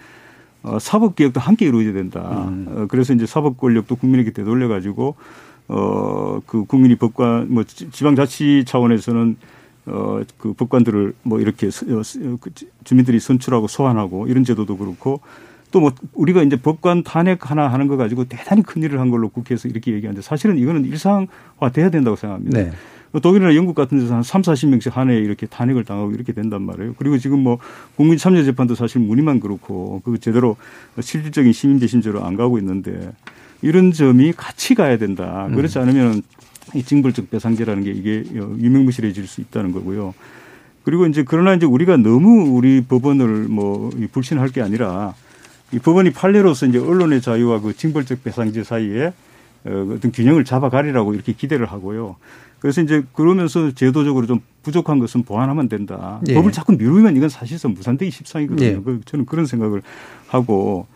어, 사법 개혁도 함께 이루어져야 된다. 음. 어, 그래서 이제 사법 권력도 국민에게 되돌려 가지고 어, 그 국민이 법관 뭐 지방자치 차원에서는 어, 그 법관들을 뭐 이렇게 어, 그 주민들이 선출하고 소환하고 이런 제도도 그렇고 또 뭐 우리가 이제 법관 탄핵 하나 하는 거 가지고 대단히 큰 일을 한 걸로 국회에서 이렇게 얘기하는데 사실은 이거는 일상화 돼야 된다고 생각합니다. 네. 뭐 독일이나 영국 같은 데서 한 3, 40명씩 한 해에 이렇게 탄핵을 당하고 이렇게 된단 말이에요. 그리고 지금 뭐 국민 참여 재판도 사실 문의만 그렇고 그 제대로 실질적인 시민 대신제로 안 가고 있는데 이런 점이 같이 가야 된다. 그렇지 음. 않으면 이 징벌적 배상제라는 게 이게 유명무실해질 수 있다는 거고요. 그리고 이제 그러나 이제 우리가 너무 우리 법원을 뭐 불신할 게 아니라 이 법원이 판례로서 이제 언론의 자유와 그 징벌적 배상제 사이에 어, 어떤 균형을 잡아가리라고 이렇게 기대를 하고요. 그래서 이제 그러면서 제도적으로 좀 부족한 것은 보완하면 된다. 예. 법을 자꾸 미루면 이건 사실상 무산되기 십상이거든요. 예. 그 저는 그런 생각을 하고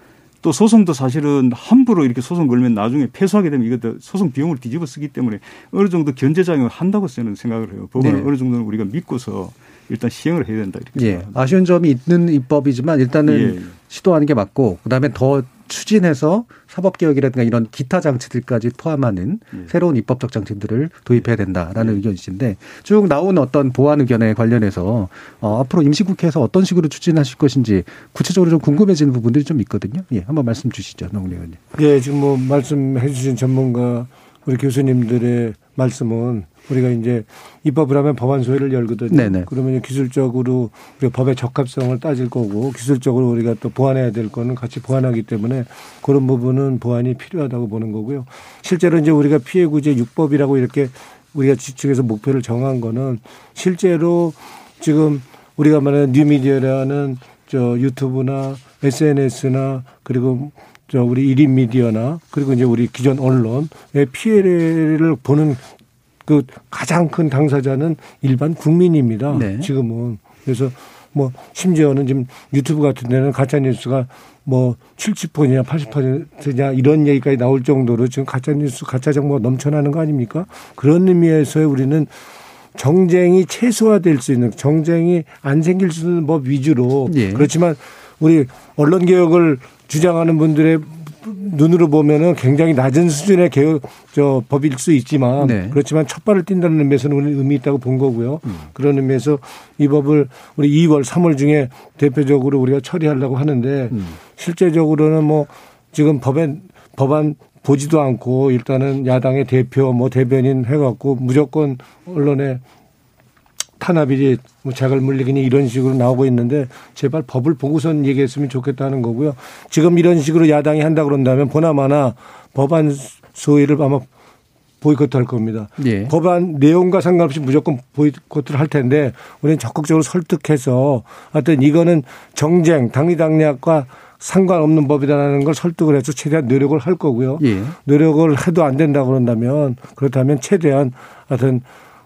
또 소송도 사실은 함부로 이렇게 소송 걸면 나중에 패소하게 되면 이것도 소송 비용을 뒤집어 쓰기 때문에 어느 정도 견제작용을 한다고 저는 생각을 해요. 법원은 네. 어느 정도는 우리가 믿고서 일단 시행을 해야 된다 이렇게 예. 아쉬운 점이 있는 입법이지만 일단은 예. 시도하는 게 맞고 그다음에 더 추진해서 사법개혁이라든가 이런 기타 장치들까지 포함하는 예. 새로운 입법적 장치들을 도입해야 된다라는 예. 의견이신데 쭉 나온 어떤 보완 의견에 관련해서 어, 앞으로 임시국회에서 어떤 식으로 추진하실 것인지 구체적으로 좀 궁금해지는 부분들이 좀 있거든요. 예, 한번 말씀 주시죠, 노무현 의원님. 예, 지금 뭐 말씀해 주신 전문가 우리 교수님들의 말씀은 우리가 이제 입법을 하면 법안 소위를 열거든요. 네네. 그러면 기술적으로 우리가 법의 적합성을 따질 거고 기술적으로 우리가 또 보완해야 될 거는 같이 보완하기 때문에 그런 부분은 보완이 필요하다고 보는 거고요. 실제로 이제 우리가 피해 구제 6법이라고 이렇게 우리가 지측에서 목표를 정한 거는 실제로 지금 우리가 말하는 뉴미디어라는 저 유튜브나 SNS나 그리고 저 우리 1인 미디어나 그리고 이제 우리 기존 언론의 피해를 보는 그 가장 큰 당사자는 일반 국민입니다. 네. 지금은. 그래서 뭐 심지어는 지금 유튜브 같은 데는 가짜 뉴스가 뭐 70%냐 80%냐 이런 얘기까지 나올 정도로 지금 가짜 뉴스 가짜 정보가 넘쳐나는 거 아닙니까? 그런 의미에서 우리는 정쟁이 최소화될 수 있는 정쟁이 안 생길 수 있는 법 위주로 예. 그렇지만 우리 언론 개혁을 주장하는 분들의 눈으로 보면은 굉장히 낮은 수준의 개혁 저 법일 수 있지만 네. 그렇지만 첫 발을 뛴다는 의미에서는 의미 있다고 본 거고요. 음. 그런 의미에서 이 법을 우리 2월, 3월 중에 대표적으로 우리가 처리하려고 하는데 음. 실제적으로는 뭐 지금 법에 법안 보지도 않고 일단은 야당의 대표 뭐 대변인 해갖고 무조건 언론에 탄압이지 뭐 자갈 물리기니 이런 식으로 나오고 있는데 제발 법을 보고선 얘기했으면 좋겠다는 거고요. 지금 이런 식으로 야당이 한다 그런다면 보나마나 법안 소위를 아마 보이콧할 겁니다. 예. 법안 내용과 상관없이 무조건 보이콧을 할 텐데 우리는 적극적으로 설득해서 하여튼 이거는 정쟁, 당리당략과 상관없는 법이다라는 걸 설득을 해서 최대한 노력을 할 거고요. 예. 노력을 해도 안 된다 그런다면 그렇다면 최대한 하여튼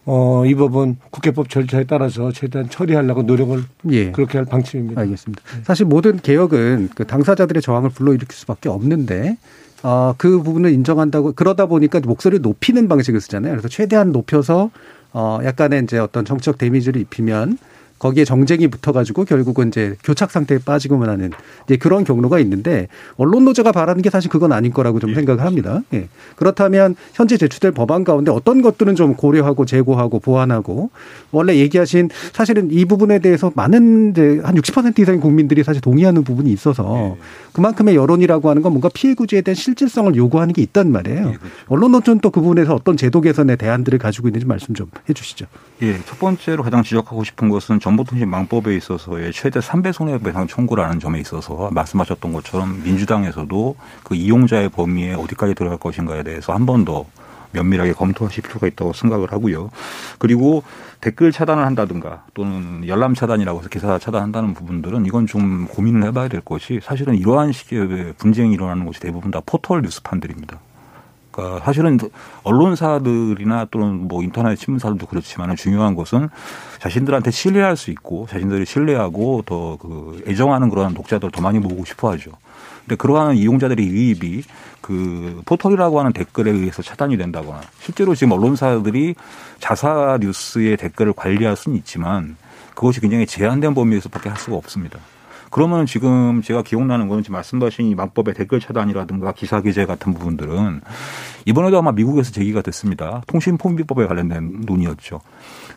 어, 이 법은 국회법 절차에 따라서 최대한 처리하려고 노력을 예. 그렇게 할 방침입니다. 알겠습니다. 사실 모든 개혁은 그 당사자들의 저항을 불러일으킬 수밖에 없는데 어, 그 부분을 인정한다고 그러다 보니까 목소리를 높이는 방식을 쓰잖아요. 그래서 최대한 높여서 어, 약간의 이제 어떤 정치적 데미지를 입히면 거기에 정쟁이 붙어가지고 결국은 이제 교착 상태에 빠지고만 하는 이제 그런 경로가 있는데 언론 노조가 바라는 게 사실 그건 아닌 거라고 좀 예, 생각을 합니다. 예. 그렇다면 현재 제출될 법안 가운데 어떤 것들은 좀 고려하고 제고하고 보완하고 원래 얘기하신 사실은 이 부분에 대해서 많은 이제 한 60% 이상의 국민들이 사실 동의하는 부분이 있어서 예. 그만큼의 여론이라고 하는 건 뭔가 피해 구제에 대한 실질성을 요구하는 게 있단 말이에요. 예, 그렇죠. 언론 노조는 또 그 부분에서 어떤 제도 개선의 대안들을 가지고 있는지 말씀 좀 해주시죠. 예, 첫 번째로 가장 지적하고 싶은 것은 정 보통신망법에 있어서의 최대 3배 손해배상 청구라는 점에 있어서 말씀하셨던 것처럼 민주당에서도 그 이용자의 범위에 어디까지 들어갈 것인가에 대해서 한 번 더 면밀하게 검토하실 필요가 있다고 생각을 하고요. 그리고 댓글 차단을 한다든가 또는 열람 차단이라고 해서 기사 차단한다는 부분들은 이건 좀 고민을 해봐야 될 것이 사실은 이러한 식의 분쟁이 일어나는 곳이 대부분 다 포털 뉴스판들입니다. 그러니까 사실은 언론사들이나 또는 뭐 인터넷 신문사들도 그렇지만 중요한 것은 자신들한테 신뢰할 수 있고 자신들이 신뢰하고 더 그 애정하는 그런 독자들 더 많이 모으고 싶어 하죠. 근데 그러한 이용자들의 유입이 그 포털이라고 하는 댓글에 의해서 차단이 된다거나 실제로 지금 언론사들이 자사 뉴스의 댓글을 관리할 수는 있지만 그것이 굉장히 제한된 범위에서밖에 할 수가 없습니다. 그러면 지금 제가 기억나는 거는 지금 말씀하신 이 망법의 댓글 차단이라든가 기사 기재 같은 부분들은 이번에도 아마 미국에서 제기가 됐습니다. 통신포비법에 관련된 논의였죠.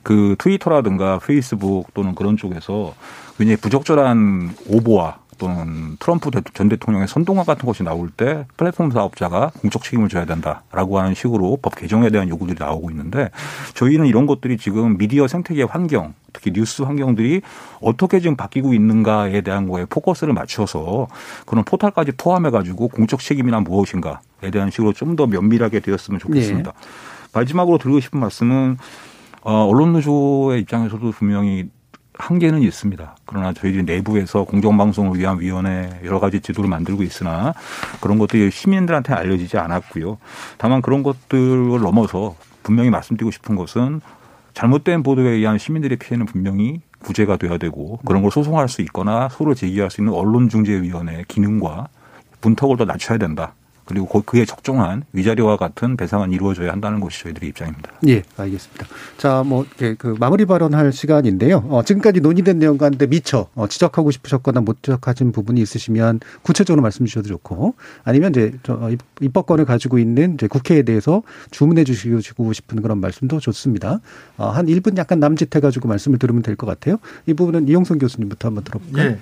그 트위터라든가 페이스북 또는 그런 쪽에서 굉장히 부적절한 오보와 또는 트럼프 전 대통령의 선동화 같은 것이 나올 때 플랫폼 사업자가 공적 책임을 져야 된다라고 하는 식으로 법 개정에 대한 요구들이 나오고 있는데 저희는 이런 것들이 지금 미디어 생태계 환경 특히 뉴스 환경들이 어떻게 지금 바뀌고 있는가에 대한 거에 포커스를 맞춰서 그런 포탈까지 포함해 가지고 공적 책임이나 무엇인가에 대한 식으로 좀 더 면밀하게 되었으면 좋겠습니다. 네. 마지막으로 드리고 싶은 말씀은 어, 언론 노조의 입장에서도 분명히 한계는 있습니다. 그러나 저희들이 내부에서 공정방송을 위한 위원회 여러 가지 지도를 만들고 있으나 그런 것들이 시민들한테 알려지지 않았고요. 다만 그런 것들을 넘어서 분명히 말씀드리고 싶은 것은 잘못된 보도에 의한 시민들의 피해는 분명히 구제가 돼야 되고 그런 걸 소송할 수 있거나 소를 제기할 수 있는 언론중재위원회의 기능과 분턱을 더 낮춰야 된다. 그리고 그에 적정한 위자료와 같은 배상은 이루어져야 한다는 것이 저희들의 입장입니다. 예, 알겠습니다. 자, 뭐, 그 마무리 발언할 시간인데요. 어, 지금까지 논의된 내용 가운데 미처 어, 지적하고 싶으셨거나 못 지적하신 부분이 있으시면 구체적으로 말씀 주셔도 좋고 아니면 이제 저 어, 입법권을 가지고 있는 이제 국회에 대해서 주문해 주시고 싶은 그런 말씀도 좋습니다. 어, 한 1분 약간 남짓해가지고 말씀을 들으면 될 것 같아요. 이 부분은 이용성 교수님부터 한번 들어볼까요? 예.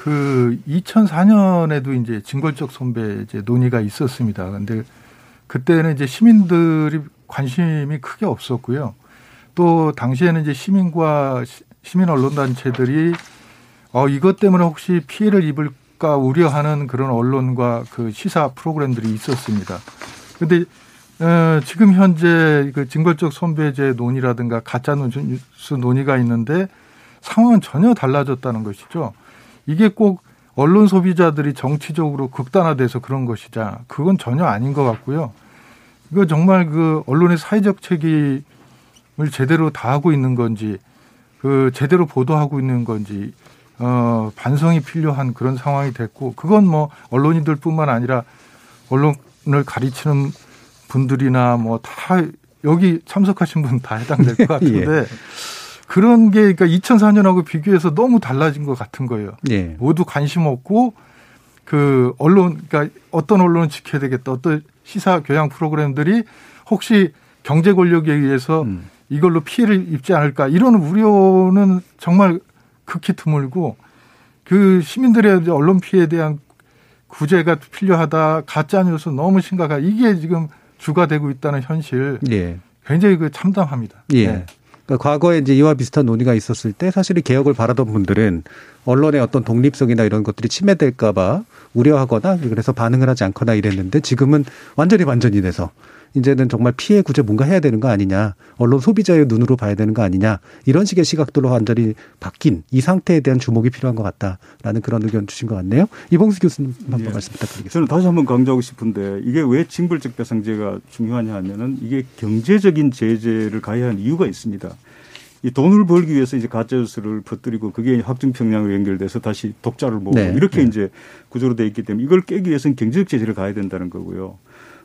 그 2004년에도 이제 징벌적 손배 이제 논의가 있었습니다. 근데 그때는 이제 시민들이 관심이 크게 없었고요. 또 당시에는 이제 시민과 시민 언론 단체들이 어 이것 때문에 혹시 피해를 입을까 우려하는 그런 언론과 그 시사 프로그램들이 있었습니다. 근데 어, 지금 현재 그 징벌적 손배제 논의라든가 가짜 뉴스 논의가 있는데 상황은 전혀 달라졌다는 것이죠. 이게 꼭 언론 소비자들이 정치적으로 극단화돼서 그런 것이자 그건 전혀 아닌 것 같고요. 이거 정말 그 언론의 사회적 책임을 제대로 다하고 있는 건지 그 제대로 보도하고 있는 건지 어 반성이 필요한 그런 상황이 됐고 그건 뭐 언론인들뿐만 아니라 언론을 가르치는 분들이나 뭐 다 여기 참석하신 분 다 해당될 [laughs] 것 같은데 예. 그런 게 그러니까 2004년하고 비교해서 너무 달라진 것 같은 거예요. 예. 모두 관심 없고 그 언론 그러니까 어떤 언론은 지켜야 되겠다. 어떤 시사 교양 프로그램들이 혹시 경제 권력에 의해서 음. 이걸로 피해를 입지 않을까 이런 우려는 정말 극히 드물고 그 시민들의 언론 피해에 대한 구제가 필요하다 가짜 뉴스 너무 심각하다 이게 지금 주가 되고 있다는 현실 예. 굉장히 그 참담합니다. 예. 네. 그러니까 과거에 이제 이와 비슷한 논의가 있었을 때 사실 이 개혁을 바라던 분들은 언론의 어떤 독립성이나 이런 것들이 침해될까봐 우려하거나 그래서 반응을 하지 않거나 이랬는데 지금은 완전히 반전이 돼서 이제는 정말 피해 구제 뭔가 해야 되는 거 아니냐. 언론 소비자의 눈으로 봐야 되는 거 아니냐. 이런 식의 시각들로 완전히 바뀐 이 상태에 대한 주목이 필요한 것 같다라는 그런 의견 주신 것 같네요. 이봉수 교수님 한번 예. 말씀 부탁드리겠습니다. 저는 다시 한번 강조하고 싶은데 이게 왜 징벌적 배상제가 중요하냐 하면은 이게 경제적인 제재를 가해야 하는 이유가 있습니다. 이 돈을 벌기 위해서 이제 가짜뉴스를 퍼뜨리고 그게 확증평량으로 연결돼서 다시 독자를 모으고 네. 이렇게 네. 이제 구조로 돼 있기 때문에 이걸 깨기 위해서는 경제적 제재를 가야 된다는 거고요.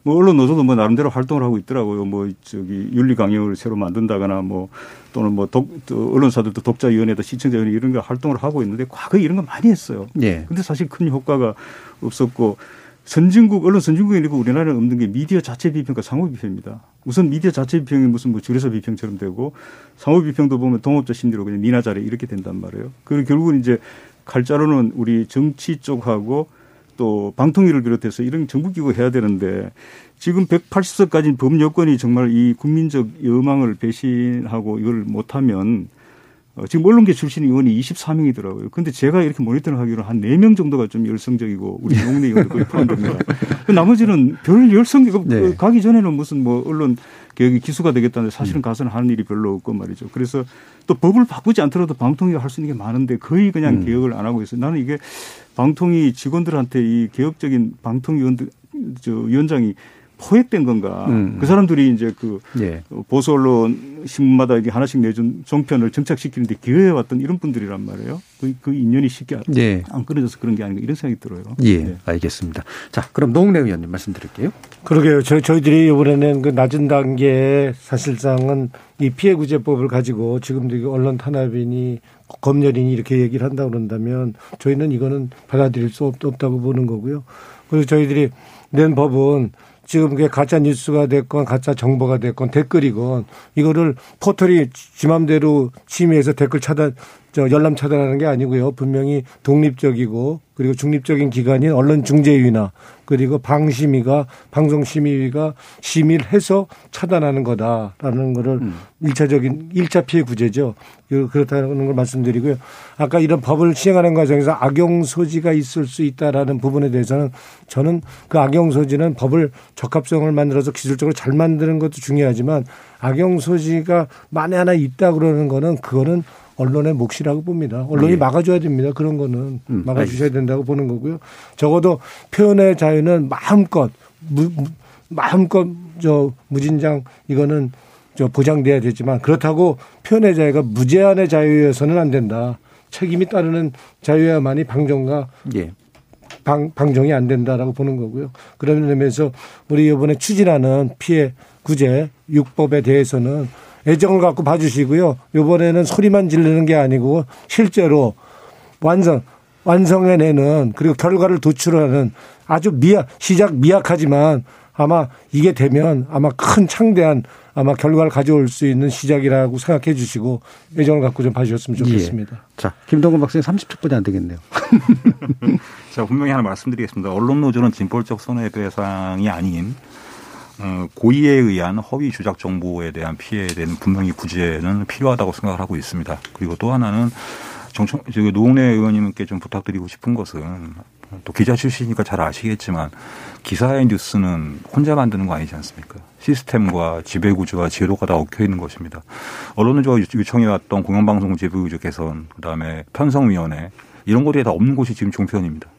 뭐 언론 노조도 뭐 나름대로 활동을 하고 있더라고요. 뭐 저기 윤리 강령을 새로 만든다거나 뭐 또는 뭐 독, 또 언론사들도 독자위원회다 시청자위원회 이런 거 활동을 하고 있는데 과거에 이런 거 많이 했어요. 예. 근데 사실 큰 효과가 없었고 선진국 언론 선진국에 있고 우리나라는 없는 게 미디어 자체 비평과 상호 비평입니다. 우선 미디어 자체 비평이 무슨 뭐 줄여서 비평처럼 되고 상호 비평도 보면 동업자 심리로 그냥 니나 잘해 이렇게 된단 말이에요. 그리고 결국은 이제 칼자루는 우리 정치 쪽하고 또 방통위를 비롯해서 이런 정부기구 해야 되는데 지금 180석 까지 법 여건이 정말 이 국민적 여망을 배신하고 이걸 못하면 어, 지금 언론계 출신 의원이 24명이더라고요. 근데 제가 이렇게 모니터링 하기로 한 4명 정도가 좀 열성적이고 우리 용내 의원도 거의 포함됩니다. 그 나머지는 별 열성, 네. 가기 전에는 무슨 뭐 언론 개혁이 기수가 되겠다는데 사실은 음. 가서는 하는 일이 별로 없고 말이죠. 그래서 또 법을 바꾸지 않더라도 방통위가 할 수 있는 게 많은데 거의 그냥 음. 개혁을 안 하고 있어요. 나는 이게 방통위 직원들한테 이 개혁적인 방통위원들, 저 위원장이 포획된 건가. 음. 그 사람들이 이제 그 예. 보수 언론 신문마다 이게 하나씩 내준 종편을 정착시키는데 기여해 왔던 이런 분들이란 말이에요. 그, 그 인연이 쉽게 예. 안 끊어져서 그런 게 아닌가 이런 생각이 들어요. 예, 네. 알겠습니다. 자, 그럼 노웅래 의원님 말씀드릴게요. 그러게요. 저, 저희들이 이번에는 그 낮은 단계에 사실상은 이 피해구제법을 가지고 지금도 언론 탄압이니 검열이니 이렇게 얘기를 한다고 그런다면 저희는 이거는 받아들일 수 없, 없다고 보는 거고요. 그래서 저희들이 낸 법은 지금 그게 가짜 뉴스가 됐건 가짜 정보가 됐건 댓글이건 이거를 포털이 지맘대로 심의해서 댓글 차단 저 열람 차단하는 게 아니고요. 분명히 독립적이고 그리고 중립적인 기관인 언론중재위나 그리고 방심위가 방송심의위가 심의를 해서 차단하는 거다라는 거를 음. 일차적인 일차 피해 구제죠. 그렇다는 걸 말씀드리고요. 아까 이런 법을 시행하는 과정에서 악용 소지가 있을 수 있다라는 부분에 대해서는 저는 그 악용 소지는 법을 적합성을 만들어서 기술적으로 잘 만드는 것도 중요하지만 악용 소지가 만에 하나 있다 그러는 거는 그거는 언론의 몫이라고 봅니다. 언론이 네. 막아줘야 됩니다. 그런 거는 음, 막아주셔야 된다고 보는 거고요. 적어도 표현의 자유는 마음껏 무, 마음껏 저 무진장 이거는 저 보장돼야 되지만 그렇다고 표현의 자유가 무제한의 자유여서는 안 된다. 책임이 따르는 자유야만이 방정과 예. 방, 방정이 안 된다라고 보는 거고요. 그런 의미에서 우리 이번에 추진하는 피해 구제 6법에 대해서는 애정을 갖고 봐주시고요. 이번에는 소리만 지르는 게 아니고 실제로 완성, 완성해내는 그리고 결과를 도출하는 아주 미약, 시작 미약하지만 아마 이게 되면 아마 큰 창대한 아마 결과를 가져올 수 있는 시작이라고 생각해 주시고 애정을 갖고 좀 봐주셨으면 좋겠습니다. 예. 자, 김동건 박사님 30초뿐이 안 되겠네요. [laughs] 제가 분명히 하나 말씀드리겠습니다. 언론 노조는 진볼적 손해배상이 아닌 어, 고의에 의한 허위 조작 정보에 대한 피해에 대한 분명히 구제는 필요하다고 생각을 하고 있습니다. 그리고 또 하나는 정청, 저기 노웅래 의원님께 좀 부탁드리고 싶은 것은 또 기자 출신이니까 잘 아시겠지만 기사의 뉴스는 혼자 만드는 거 아니지 않습니까? 시스템과 지배구조와 제도가 다 얽혀 있는 것입니다. 언론노조가 요청해왔던 공영방송 지배구조 개선, 그다음에 편성위원회 이런 것들이 다 없는 곳이 지금 종편입니다.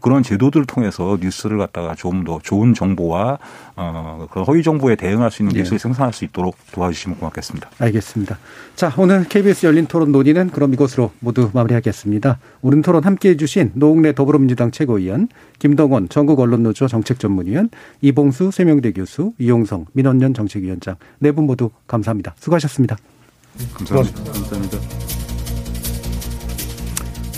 그런 제도들을 통해서 뉴스를 갖다가 좀 더 좋은 정보와 어, 그런 허위 정보에 대응할 수 있는 뉴스를 네. 생산할 수 있도록 도와주시면 고맙겠습니다. 알겠습니다. 자, 오늘 KBS 열린 토론 논의는 그럼 이것으로 모두 마무리하겠습니다. 오늘 토론 함께 해주신 노웅래 더불어민주당 최고위원, 김동원 전국 언론노조 정책전문위원, 이봉수 세명대 교수, 이용성 민원연 정책위원장 네 분 모두 감사합니다. 수고하셨습니다. 감사합니다. 감사합니다.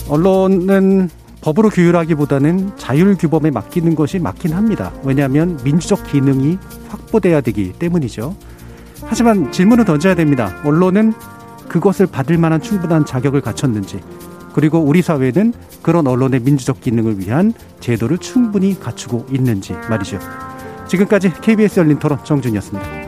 언론은 법으로 규율하기보다는 자율 규범에 맡기는 것이 맞긴 합니다. 왜냐하면 민주적 기능이 확보돼야 되기 때문이죠. 하지만 질문을 던져야 됩니다. 언론은 그것을 받을 만한 충분한 자격을 갖췄는지, 그리고 우리 사회는 그런 언론의 민주적 기능을 위한 제도를 충분히 갖추고 있는지 말이죠. 지금까지 KBS 열린 토론 정준이었습니다.